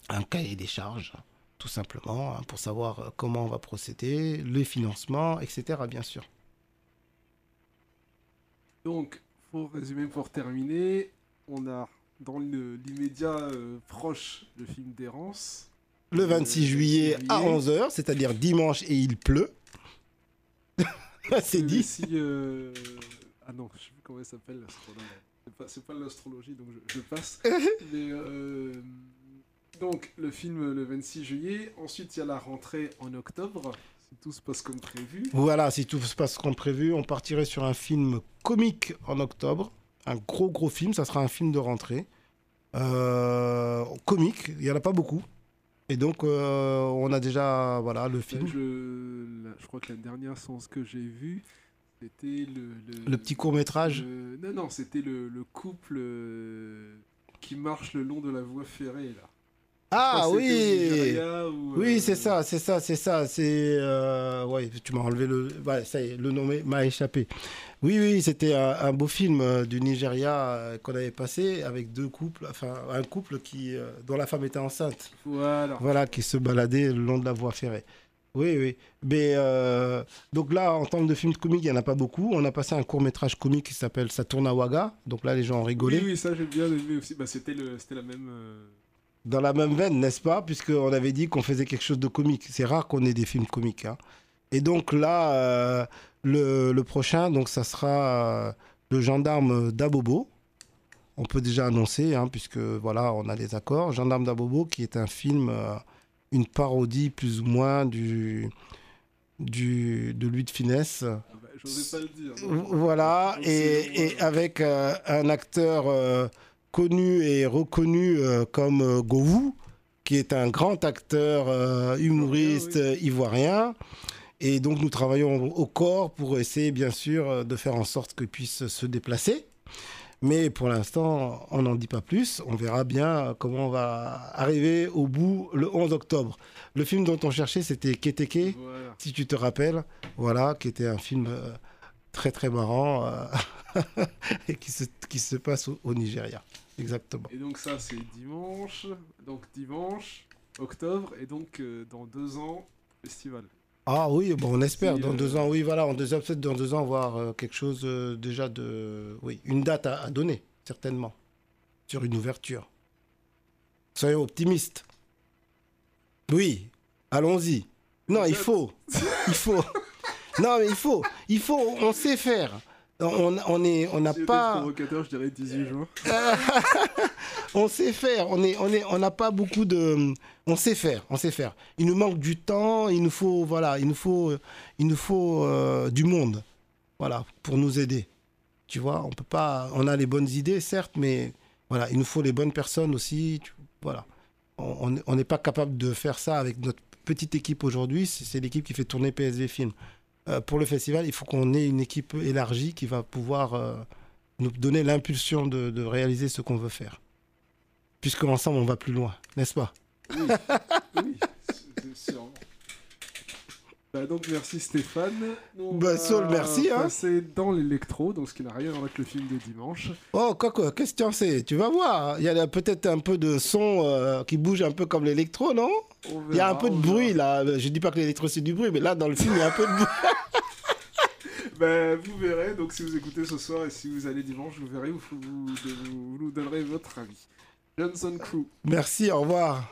[SPEAKER 19] un- cahier des charges, tout simplement, hein, pour savoir comment on va procéder, les financements, etc., bien sûr.
[SPEAKER 1] Donc, pour résumer, pour terminer, on a dans l'immédiat euh, proche le film d'Errance.
[SPEAKER 19] Le 26 juillet à
[SPEAKER 1] juillet.
[SPEAKER 19] 11h, c'est-à-dire dimanche et il pleut. [LAUGHS] c'est dit.
[SPEAKER 1] Si, euh, Ah non, je sais plus comment elle s'appelle l'astrologue. C'est pas, l'astrologie, donc je, je passe. [LAUGHS] Mais euh, donc le film le 26 juillet. Ensuite, il y a la rentrée en octobre. Si tout se passe comme prévu.
[SPEAKER 19] Voilà, si tout se passe comme prévu, on partirait sur un film comique en octobre. Un gros, gros film. Ça sera un film de rentrée. Euh, comique, il n'y en a pas beaucoup. Et donc, euh, on a déjà voilà, le film.
[SPEAKER 1] Je, crois que la dernière séance que j'ai vue, c'était le, le,
[SPEAKER 19] Le petit court-métrage
[SPEAKER 1] Non, non, c'était le, le couple euh, qui marche le long de la voie ferrée là.
[SPEAKER 19] Ah
[SPEAKER 1] crois
[SPEAKER 19] oui
[SPEAKER 1] ou,
[SPEAKER 19] Oui,
[SPEAKER 1] euh,
[SPEAKER 19] c'est ça, c'est ça, c'est ça. C'est. euh, Ouais, tu m'as enlevé le. Ouais, ça y est, le nom m'a échappé. Oui, oui, c'était un, un beau film euh, du Nigeria euh, qu'on avait passé avec deux couples, enfin, un couple qui, euh, dont la femme était enceinte.
[SPEAKER 1] Voilà.
[SPEAKER 19] Voilà, qui se baladait le long de la voie ferrée. Oui, oui. Mais euh, donc là, en termes de films comiques, il n'y en a pas beaucoup. On a passé un court métrage comique qui s'appelle Ça tourne à Ouaga. Donc là, les gens ont rigolé.
[SPEAKER 1] Oui, oui, ça j'ai bien aimé aussi. Bah, c'était le, c'était la même. euh,
[SPEAKER 19] dans la même veine, n'est-ce pas Puisqu'on avait dit qu'on faisait quelque chose de comique. C'est rare qu'on ait des films comiques. hein. Et donc là, euh, le, le prochain, donc ça sera euh, le gendarme d'Abobo. On peut déjà annoncer, hein, puisque voilà, on a des accords. Gendarme d'Abobo, qui est un film, euh, une parodie plus ou moins du, du de Louis de Finesse.
[SPEAKER 1] bah, J'osais pas le dire.
[SPEAKER 19] Voilà, et, avec un acteur connu et reconnu euh, comme euh, Govou, qui est un grand acteur euh, humoriste ivoirien. Et donc nous travaillons au corps pour essayer bien sûr de faire en sorte qu'il puisse se déplacer. Mais pour l'instant, on n'en dit pas plus. On verra bien comment on va arriver au bout le 11 octobre. Le film dont on cherchait, c'était Keteke,
[SPEAKER 1] Voilà.
[SPEAKER 19] si tu te rappelles. Voilà, qui était un film très très marrant euh, [LAUGHS] et qui se, qui se passe au, au Nigeria. Exactement.
[SPEAKER 1] Et donc ça c'est dimanche, donc dimanche, octobre, et donc euh, dans deux ans, festival.
[SPEAKER 19] Ah oui, bon, on espère.
[SPEAKER 1] Si,
[SPEAKER 19] Dans
[SPEAKER 1] euh,
[SPEAKER 19] deux ans, oui, voilà, on deuxième peut-être dans deux ans voir euh, quelque chose déjà de, oui, une date à, à donner certainement sur une ouverture. Soyons optimistes. Oui, allons-y. Non, il faut, il faut. [LAUGHS] Non, mais il faut, il faut. On sait faire. On, on est, on n'a pas.
[SPEAKER 1] provocateur, je dirais 18 juin. [LAUGHS]
[SPEAKER 19] on sait faire. On est, on est, on n'a pas beaucoup de. On sait faire. On sait faire. Il nous manque du temps. Il nous faut, voilà, il nous faut, il nous faut euh, du monde, voilà, pour nous aider. Tu vois, on peut pas. On a les bonnes idées, certes, mais voilà, il nous faut les bonnes personnes aussi. tu- voilà, on n'est pas capable de faire ça avec notre petite équipe aujourd'hui. C'est c'est l'équipe qui fait tourner PSV Film. Euh, pour le festival, il faut qu'on ait une équipe élargie qui va pouvoir euh, nous donner l'impulsion de, réaliser ce qu'on veut faire. Puisque ensemble, on va plus loin, n'est-ce pas?
[SPEAKER 1] Oui, oui, c'est sûr. Bah donc merci Stéphane. On
[SPEAKER 19] Bah, Saul, merci, hein.
[SPEAKER 1] passer dans l'électro, donc ce qui n'a rien à voir avec le film de dimanche.
[SPEAKER 19] Oh, quoi, quoi, qu'est-ce que tu en sais? Tu vas voir, il y a peut-être un peu de son euh, qui bouge un peu comme l'électro, non?
[SPEAKER 1] On
[SPEAKER 19] Il y a un peu de bruit là. Je dis pas que l'électro c'est du bruit, mais là dans le film il y a un peu de bruit. [LAUGHS]
[SPEAKER 1] Bah, vous verrez, donc si vous écoutez ce soir et si vous allez dimanche, vous verrez, vous, vous, vous- vous nous donnerez votre avis. Johnson Crew.
[SPEAKER 19] Merci, au revoir.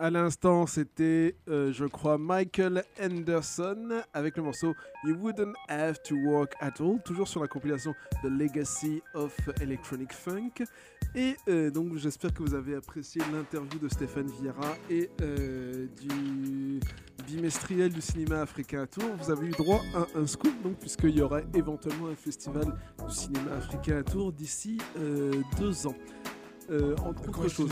[SPEAKER 1] À l'instant, c'était, euh, je crois, Michael Anderson avec le morceau You Wouldn't Have to Walk at All, toujours sur la compilation The Legacy of Electronic Funk. Et euh, donc, j'espère que vous avez apprécié l'interview de Stéphane Vieira et euh, du bimestriel du cinéma africain à Tours. Vous avez eu droit à un scoop, donc, puisqu'il y aura éventuellement un festival du cinéma africain à Tours d'ici deux ans. Euh, entre autres choses,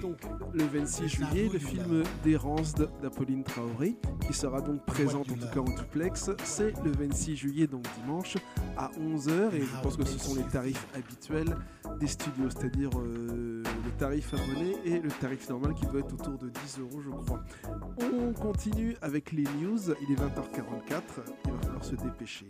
[SPEAKER 1] donc, le 26 juillet, le film d'Errance de- d'Apolline Traoré, qui sera donc présente en tout cas en duplex. C'est le 26 juillet, donc dimanche, à 11h, et je pense que ce sont les tarifs habituels des studios, c'est-à-dire euh, le tarif abonné et le tarif normal qui doit être autour de 10 euros, je crois. On continue avec les news, il est 20h44, il va falloir se dépêcher.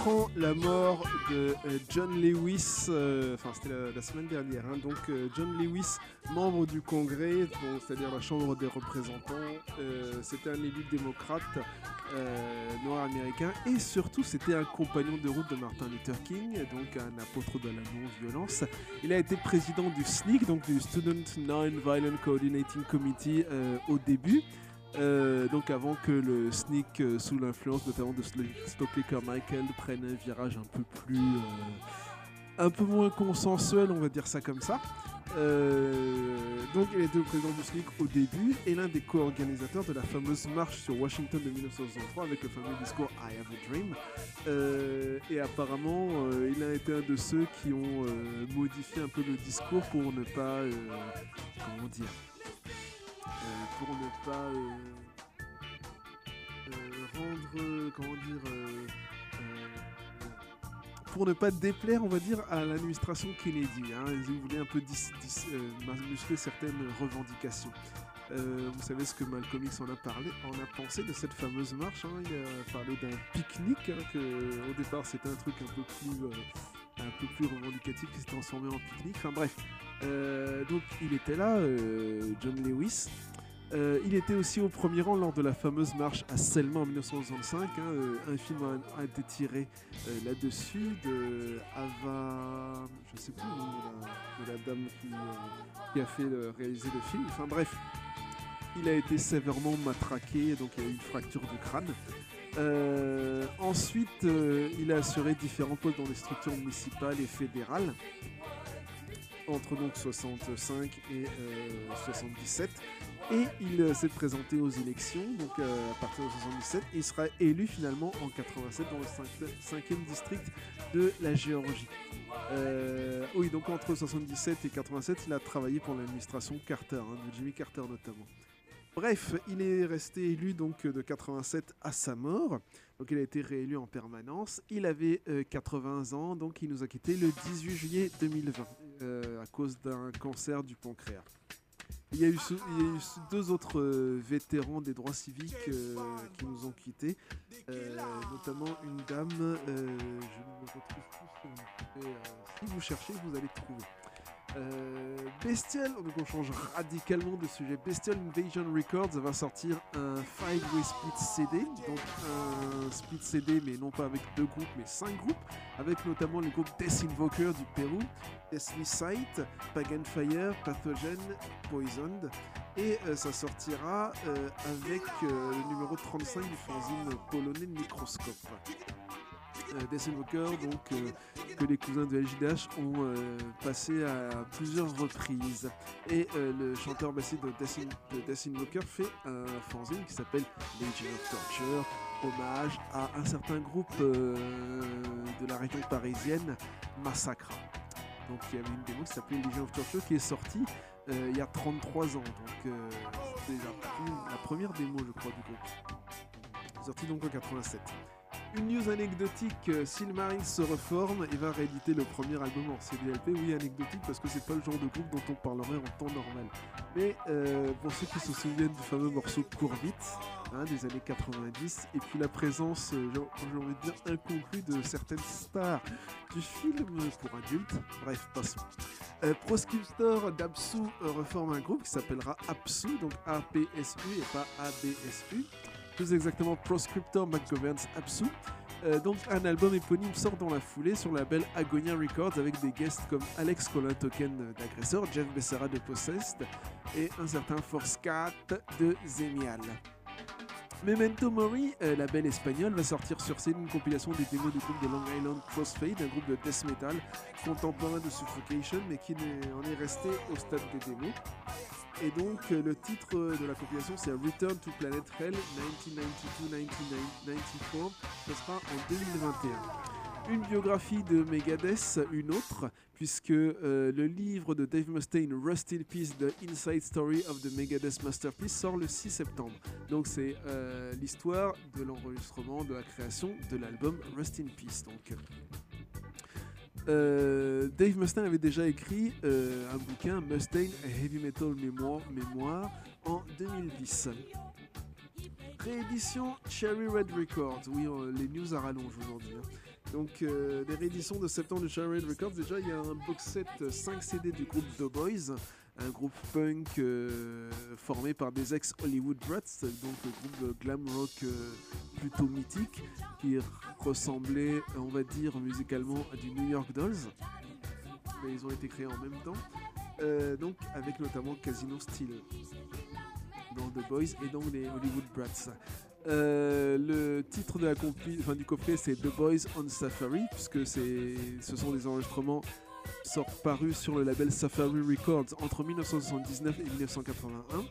[SPEAKER 1] Apprend la mort de euh, John Lewis, euh, enfin c'était la, semaine dernière, hein, donc euh, John Lewis, membre du Congrès, c'est-à-dire la Chambre des représentants, c'était un élu démocrate noir américain et surtout c'était un compagnon de route de Martin Luther King, donc un apôtre de la non-violence. Il a été président du SNCC, donc du Student Non-Violent Coordinating Committee au début. Euh, donc avant que le sneak euh, sous l'influence notamment de Stokely Carmichael prenne un virage un peu plus euh, un peu moins consensuel on va dire ça comme ça. Donc il était le président du SNCC au début et l'un des co-organisateurs de la fameuse marche sur Washington de 1963 avec le fameux discours I have a dream. Et apparemment il a été un de ceux qui ont modifié un peu le discours pour ne pas comment dire pour ne pas euh, euh, rendre, euh, comment dire, euh, euh, pour ne pas déplaire, on va dire, à l'administration Kennedy. Hein, vous voulez un peu dis- euh, muscler certaines revendications. Euh, vous savez ce que Malcolm X en a parlé, en a pensé de cette fameuse marche. hein. il a parlé d'un pique-nique, hein, que au départ c'était un truc un peu plus, euh, un peu plus revendicatif qui s'est transformé en pique-nique. Enfin bref, Euh, donc il était là, euh, John Lewis. Euh, il était aussi au premier rang lors de la fameuse marche à Selma en 1965. hein, un film a, été tiré là-dessus de Ava. Je ne sais plus le nom de la, dame qui, qui a fait réaliser le film. Enfin bref, il a été sévèrement matraqué, donc il a eu une fracture du crâne. Euh, ensuite, euh, il a assuré différents postes dans les structures municipales et fédérales entre donc 65 et euh, 77 et il euh, s'est présenté aux élections donc à partir de 77 et il sera élu finalement en 87 dans le 5e district de la Géorgie. Oui donc entre 77 et 87 il a travaillé pour l'administration Carter, hein, de Jimmy Carter notamment. Bref, il est resté élu donc de 87 à sa mort. Donc il a été réélu en permanence. Il avait euh, 80 ans, donc il nous a quitté le 18 juillet 2020 euh, à cause d'un cancer du pancréas. Il y a eu, deux autres euh, vétérans des droits civiques euh, qui nous ont quittés, euh, notamment une dame, euh, je ne retrouve plus euh, si vous cherchez, vous allez trouver. Euh, Bestial, donc on change radicalement de sujet. Bestial Invasion Records va sortir un 5-way split CD, donc un split CD, mais non pas avec deux groupes, mais cinq groupes, avec notamment les groupes Death Invoker du Pérou, Deathly Sight, Pagan Fire, Pathogen, Poisoned, et euh, ça sortira euh, avec le numéro 35 du fanzine polonais Microscope. Euh, Death Invoker, donc, euh, que les cousins de LJDH ont euh, passé à plusieurs reprises. Et le chanteur bassiste de Death, Invoker fait un fanzine qui s'appelle Legion of Torture, hommage à un certain groupe de la région parisienne, Massacra. Donc il y avait une démo qui s'appelait Legion of Torture qui est sortie il y a 33 ans. Donc c'était la, la première démo, je crois, du groupe. Sortie donc en 87. Une news anecdotique, euh, Silmarils se reforme et va rééditer le premier album en CDLP. Oui, anecdotique parce que c'est pas le genre de groupe dont on parlerait en temps normal. Mais euh, pour ceux qui se souviennent du fameux morceau Court vite hein, des années 90, et puis la présence, euh, j'ai envie de dire, inconclue de certaines stars du film pour adultes. Bref, passons. Euh, Proscriptor d'Apsu euh, reforme un groupe qui s'appellera Apsu, donc A-P-S-U et pas A-B-S-U. Plus exactement Proscriptor McGovern's Apsu. Euh, donc un album éponyme sort dans la foulée sur le label Agonia Records avec des guests comme Alex Colin Token d'Agressor, Jeff Becerra de Possessed et un certain Force 4 de Zemial. Memento Mori, euh, label espagnol, va sortir sur scène une compilation des démos du groupe de Long Island Crossfade, un groupe de death metal contemporain de Suffocation, mais qui en est resté au stade des démos. Et donc euh, le titre de la compilation c'est Return to Planet Hell 1992-1994. Ce sera en 2021 une biographie de Megadeth, une autre, puisque euh, le livre de Dave Mustaine, Rust in Peace, The Inside Story of the Megadeth Masterpiece, sort le 6 septembre. Donc c'est euh, l'histoire de l'enregistrement, de la création de l'album Rust in Peace. Donc. Euh, Dave Mustaine avait déjà écrit euh, un bouquin, Mustaine, Heavy Metal Mémoire, Mémoire, en 2010. Réédition Cherry Red Records. Oui, euh, les news à rallonge aujourd'hui. hein. Donc, les rééditions de septembre de Cherry Red Records. Déjà, il y a un box set euh, 5 CD du groupe The Boys, un groupe punk euh, formé par des ex-Hollywood Brats, donc le groupe de glam rock euh, plutôt mythique, qui ressemblait, on va dire, musicalement à du New York Dolls. Mais ils ont été créés en même temps. Euh, donc, avec notamment Casino Steel dans The Boys et donc les Hollywood Brats. Euh, le titre de la compli- enfin, du coffret c'est The Boys on Safari puisque ce sont des enregistrements sortent parus sur le label Safari Records entre 1979 et 1981.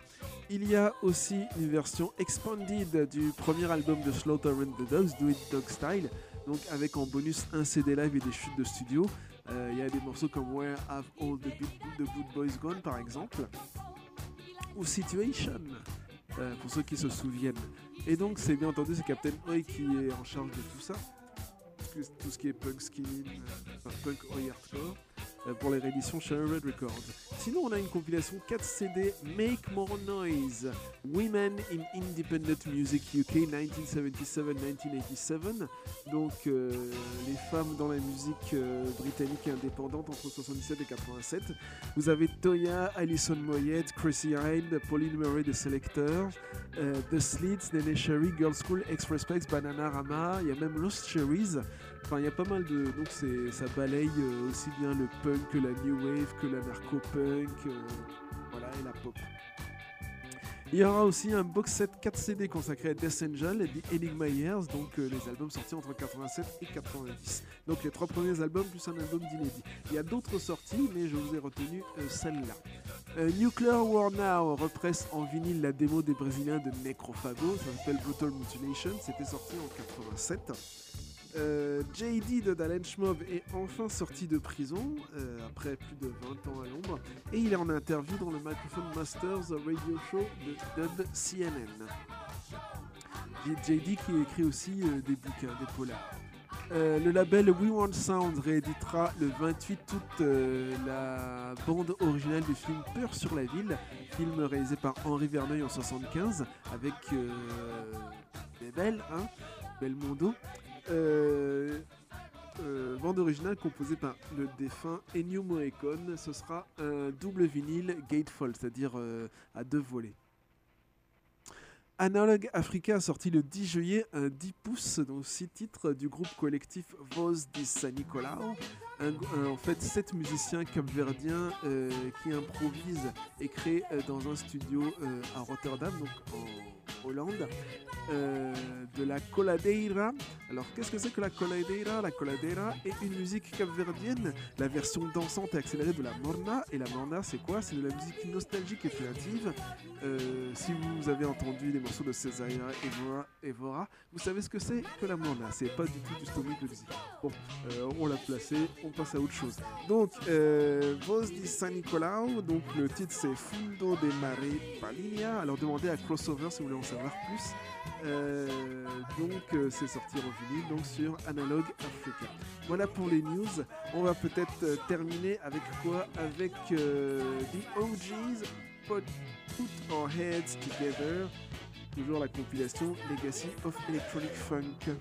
[SPEAKER 1] Il y a aussi une version expanded du premier album de Slaughter and the Dogs, Do It Dog Style, donc avec en bonus un CD live et des chutes de studio. Euh, il y a des morceaux comme Where Have All the, Good- the Good Boys Gone par exemple ou Situation, euh, pour ceux qui se souviennent. Et donc, c'est bien entendu, c'est Captain Oi qui est en charge de tout ça. Tout ce- qui est punk skin, euh, enfin, punk hardcore, pour les rééditions chez Red Records. Sinon, on a une compilation 4 CD Make More Noise Women in Independent Music UK 1977-1987. Donc, euh, les femmes dans la musique euh, britannique indépendante entre 77 et 87. Vous avez Toya, Alison Moyette, Chrissy Hind, Pauline Murray de Selectors, euh, The Slits, Nene Cherry, Girl School, X-Respects, Bananarama, il y a même Lost Cherries. Enfin, il y a pas mal de. Donc, ça balaye euh, aussi bien le punk que la new wave, que la narco-punk, euh, voilà, et la pop. Il y aura aussi un box set 4 CD consacré à Death Angel et The Enigma Years, donc euh, les albums sortis entre 87 et 90. Donc les trois premiers albums plus un album d'inédit. Il y a d'autres sorties, mais je vous ai retenu celle-là. Nuclear War Now represse en vinyle la démo des Brésiliens de Necrophago, ça s'appelle Brutal Mutilation, c'était sorti en 87. Euh, JD de Dalen est enfin sorti de prison euh, après plus de 20 ans à l'ombre et il est en interview dans le Microphone Masters Radio Show de Dub CNN. JD qui écrit aussi euh, des bouquins, des polars. Euh, le label We Want Sound rééditera le 28 août euh, la bande originale du film Peur sur la ville, film réalisé par Henri Verneuil en 75 avec euh, belles, hein, Belmondo. Euh, euh, bande originale composée par le défunt Ennio Morricone. Ce sera un double vinyle gatefold, c'est-à-dire euh, à deux volets. Analog Africa a sorti le 10 juillet un 10 pouces, donc 6 titres du groupe collectif Voz di San Nicolao. Euh, en fait sept musiciens capverdiens euh, qui improvisent et créent euh, dans un studio à Rotterdam, donc en
[SPEAKER 21] Hollande, de la coladeira. Alors qu'est-ce que c'est que la coladeira? La coladeira est une musique capverdienne, la version dansante et accélérée de la morna. Et la morna, c'est quoi? C'est de la musique nostalgique et créative. si vous avez entendu les morceaux de Césaria et Vora, vous savez ce que c'est que la morna. C'est pas du tout du stomique de musique. Bon, on l'a placé, on passe à autre chose. Donc, euh, Vos San donc le titre c'est Fundo de Mare Palinia. Alors demandez à Crossover si vous voulez en savoir plus. Euh, donc euh, c'est sorti en vinyle donc sur Analog Africa. Voilà pour les news. On va peut-être euh, terminer avec quoi? Avec The OGs Put Our Heads Together. Toujours la compilation Legacy of Electronic Funk.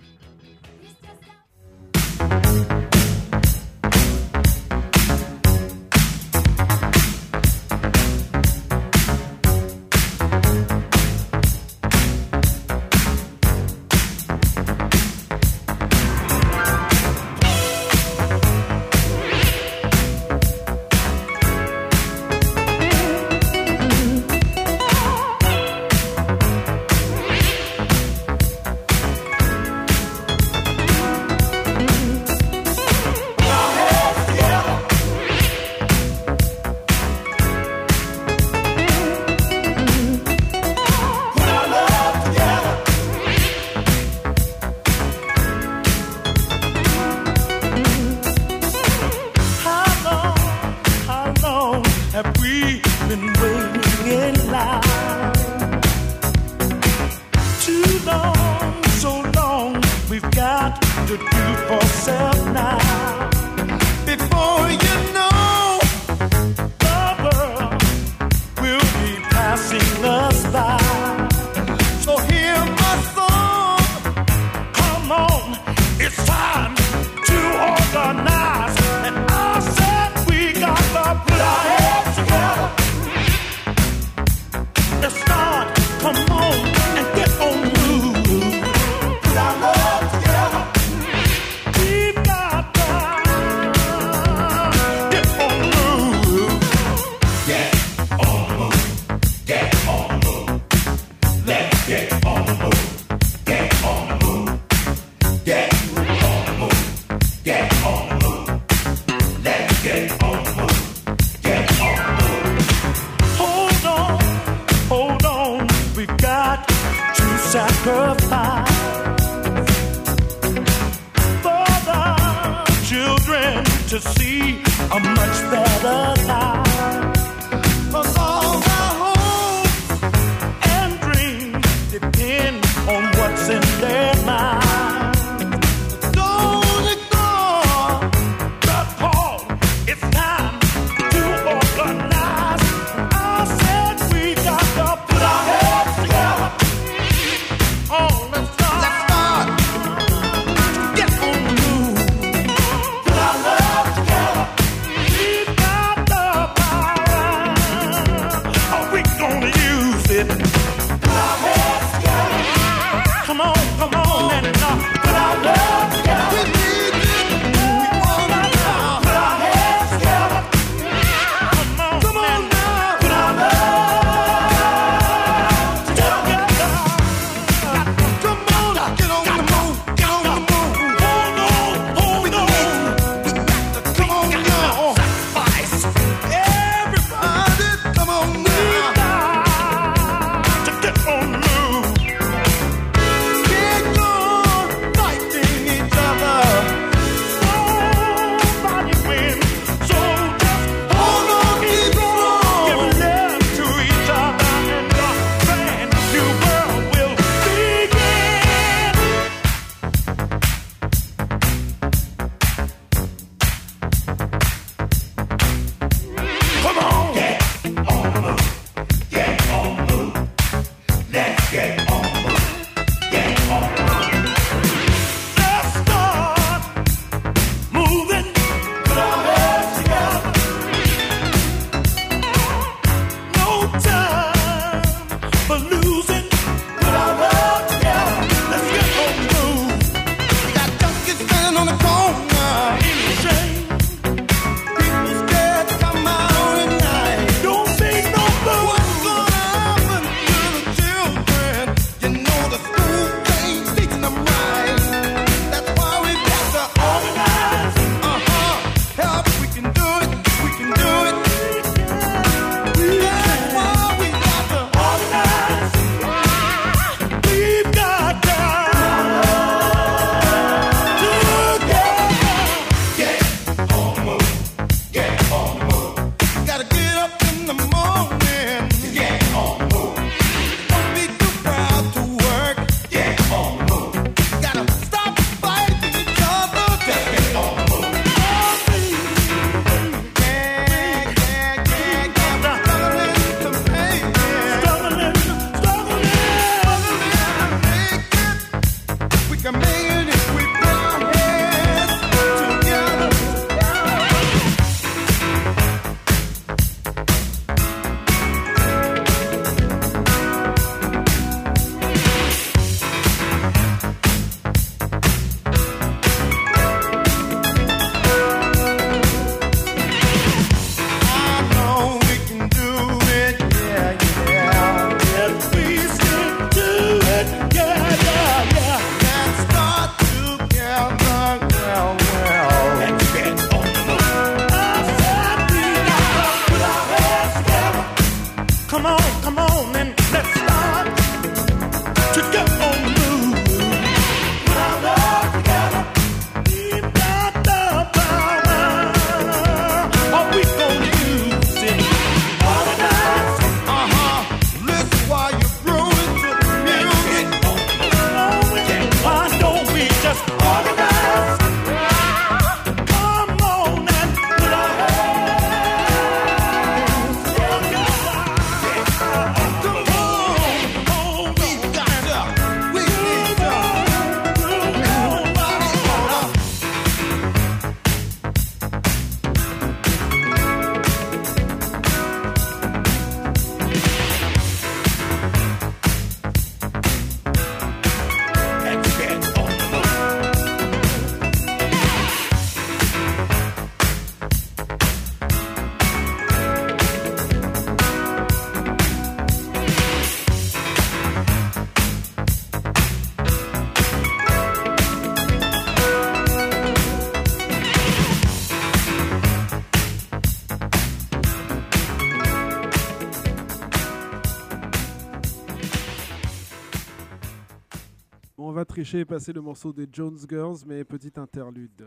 [SPEAKER 1] Passer le morceau des Jones Girls, mais petite interlude.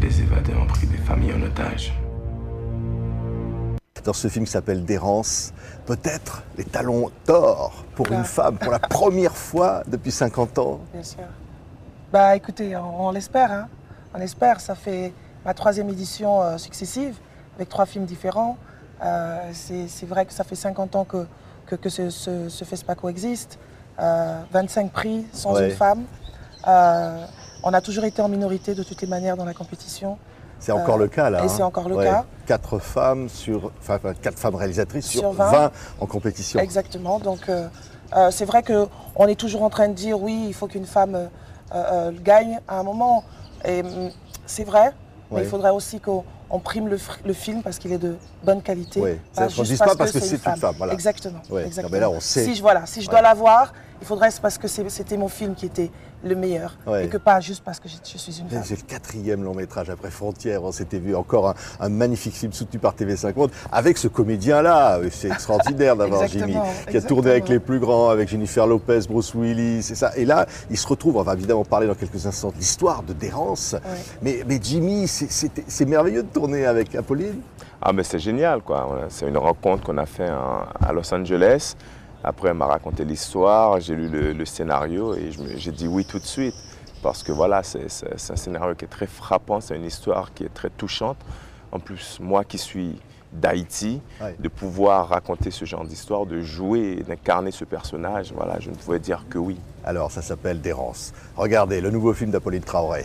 [SPEAKER 22] Des évadés ont pris des familles en otage.
[SPEAKER 23] Dans ce film qui s'appelle D'errance, peut-être les talons d'or pour une femme, pour la première fois depuis 50 ans.
[SPEAKER 24] Bien sûr. Bah écoutez, on, on l'espère. Hein. On espère. Ça fait ma troisième édition euh, successive avec trois films différents. Euh, c'est vrai que ça fait 50 ans que, que, que ce, ce, ce FESPACO existe. Euh, 25 prix sans
[SPEAKER 23] Ouais.
[SPEAKER 24] une femme. Euh, on a toujours été en minorité de toutes les manières dans la compétition.
[SPEAKER 23] C'est encore
[SPEAKER 24] Euh,
[SPEAKER 23] le cas là.
[SPEAKER 24] Et
[SPEAKER 23] hein.
[SPEAKER 24] c'est encore le
[SPEAKER 23] Ouais.
[SPEAKER 24] cas.
[SPEAKER 23] Quatre femmes sur, enfin quatre femmes réalisatrices sur,
[SPEAKER 24] Sur
[SPEAKER 23] 20.
[SPEAKER 24] 20.
[SPEAKER 23] en compétition.
[SPEAKER 24] Exactement. Donc, euh, euh, c'est vrai qu'on est toujours en train de dire oui, il faut qu'une femme euh, euh, gagne à un moment. Et hum, c'est vrai, mais
[SPEAKER 23] Ouais.
[SPEAKER 24] il faudrait aussi qu'on on prime le, film parce qu'il est de bonne qualité.
[SPEAKER 23] Ouais.
[SPEAKER 24] pas
[SPEAKER 23] C'est- qu'on
[SPEAKER 24] juste
[SPEAKER 23] pas parce que c'est une femme, voilà.
[SPEAKER 24] Exactement.
[SPEAKER 23] Ouais. Non,
[SPEAKER 24] exactement.
[SPEAKER 23] mais là, on sait.
[SPEAKER 24] Si je, voilà, si je
[SPEAKER 23] Ouais.
[SPEAKER 24] dois la voir, il faudrait c'est parce que c'était mon film qui était le meilleur
[SPEAKER 23] Ouais.
[SPEAKER 24] et que pas juste parce que je, je suis une femme.
[SPEAKER 23] C'est le quatrième long métrage après Frontières. On s'était vu encore un, un magnifique film soutenu par TV5 Monde avec ce comédien-là. C'est extraordinaire d'avoir [LAUGHS] Jimmy,
[SPEAKER 24] Exactement,
[SPEAKER 23] qui a tourné avec les plus grands, avec Jennifer Lopez, Bruce Willis, c'est ça. Et là, il se retrouve. On va évidemment parler dans quelques instants de l'histoire de Dérance. Mais, mais Jimmy, c'est- merveilleux de tourner avec Apolline.
[SPEAKER 22] Ah mais c'est génial quoi. C'est une rencontre qu'on a fait à Los Angeles. Après elle m'a raconté l'histoire, j'ai lu le, le scénario et j'ai dit oui tout de suite. Parce que voilà, c'est un scénario qui est très frappant, c'est une histoire qui est très touchante. En plus, moi qui suis d'Haïti,
[SPEAKER 23] Ouais.
[SPEAKER 22] de pouvoir raconter ce genre d'histoire, de jouer, et d'incarner ce personnage, voilà, je ne pouvais dire que oui.
[SPEAKER 23] Alors, ça s'appelle Dérance. Regardez, le nouveau film d'Apolline Traoré.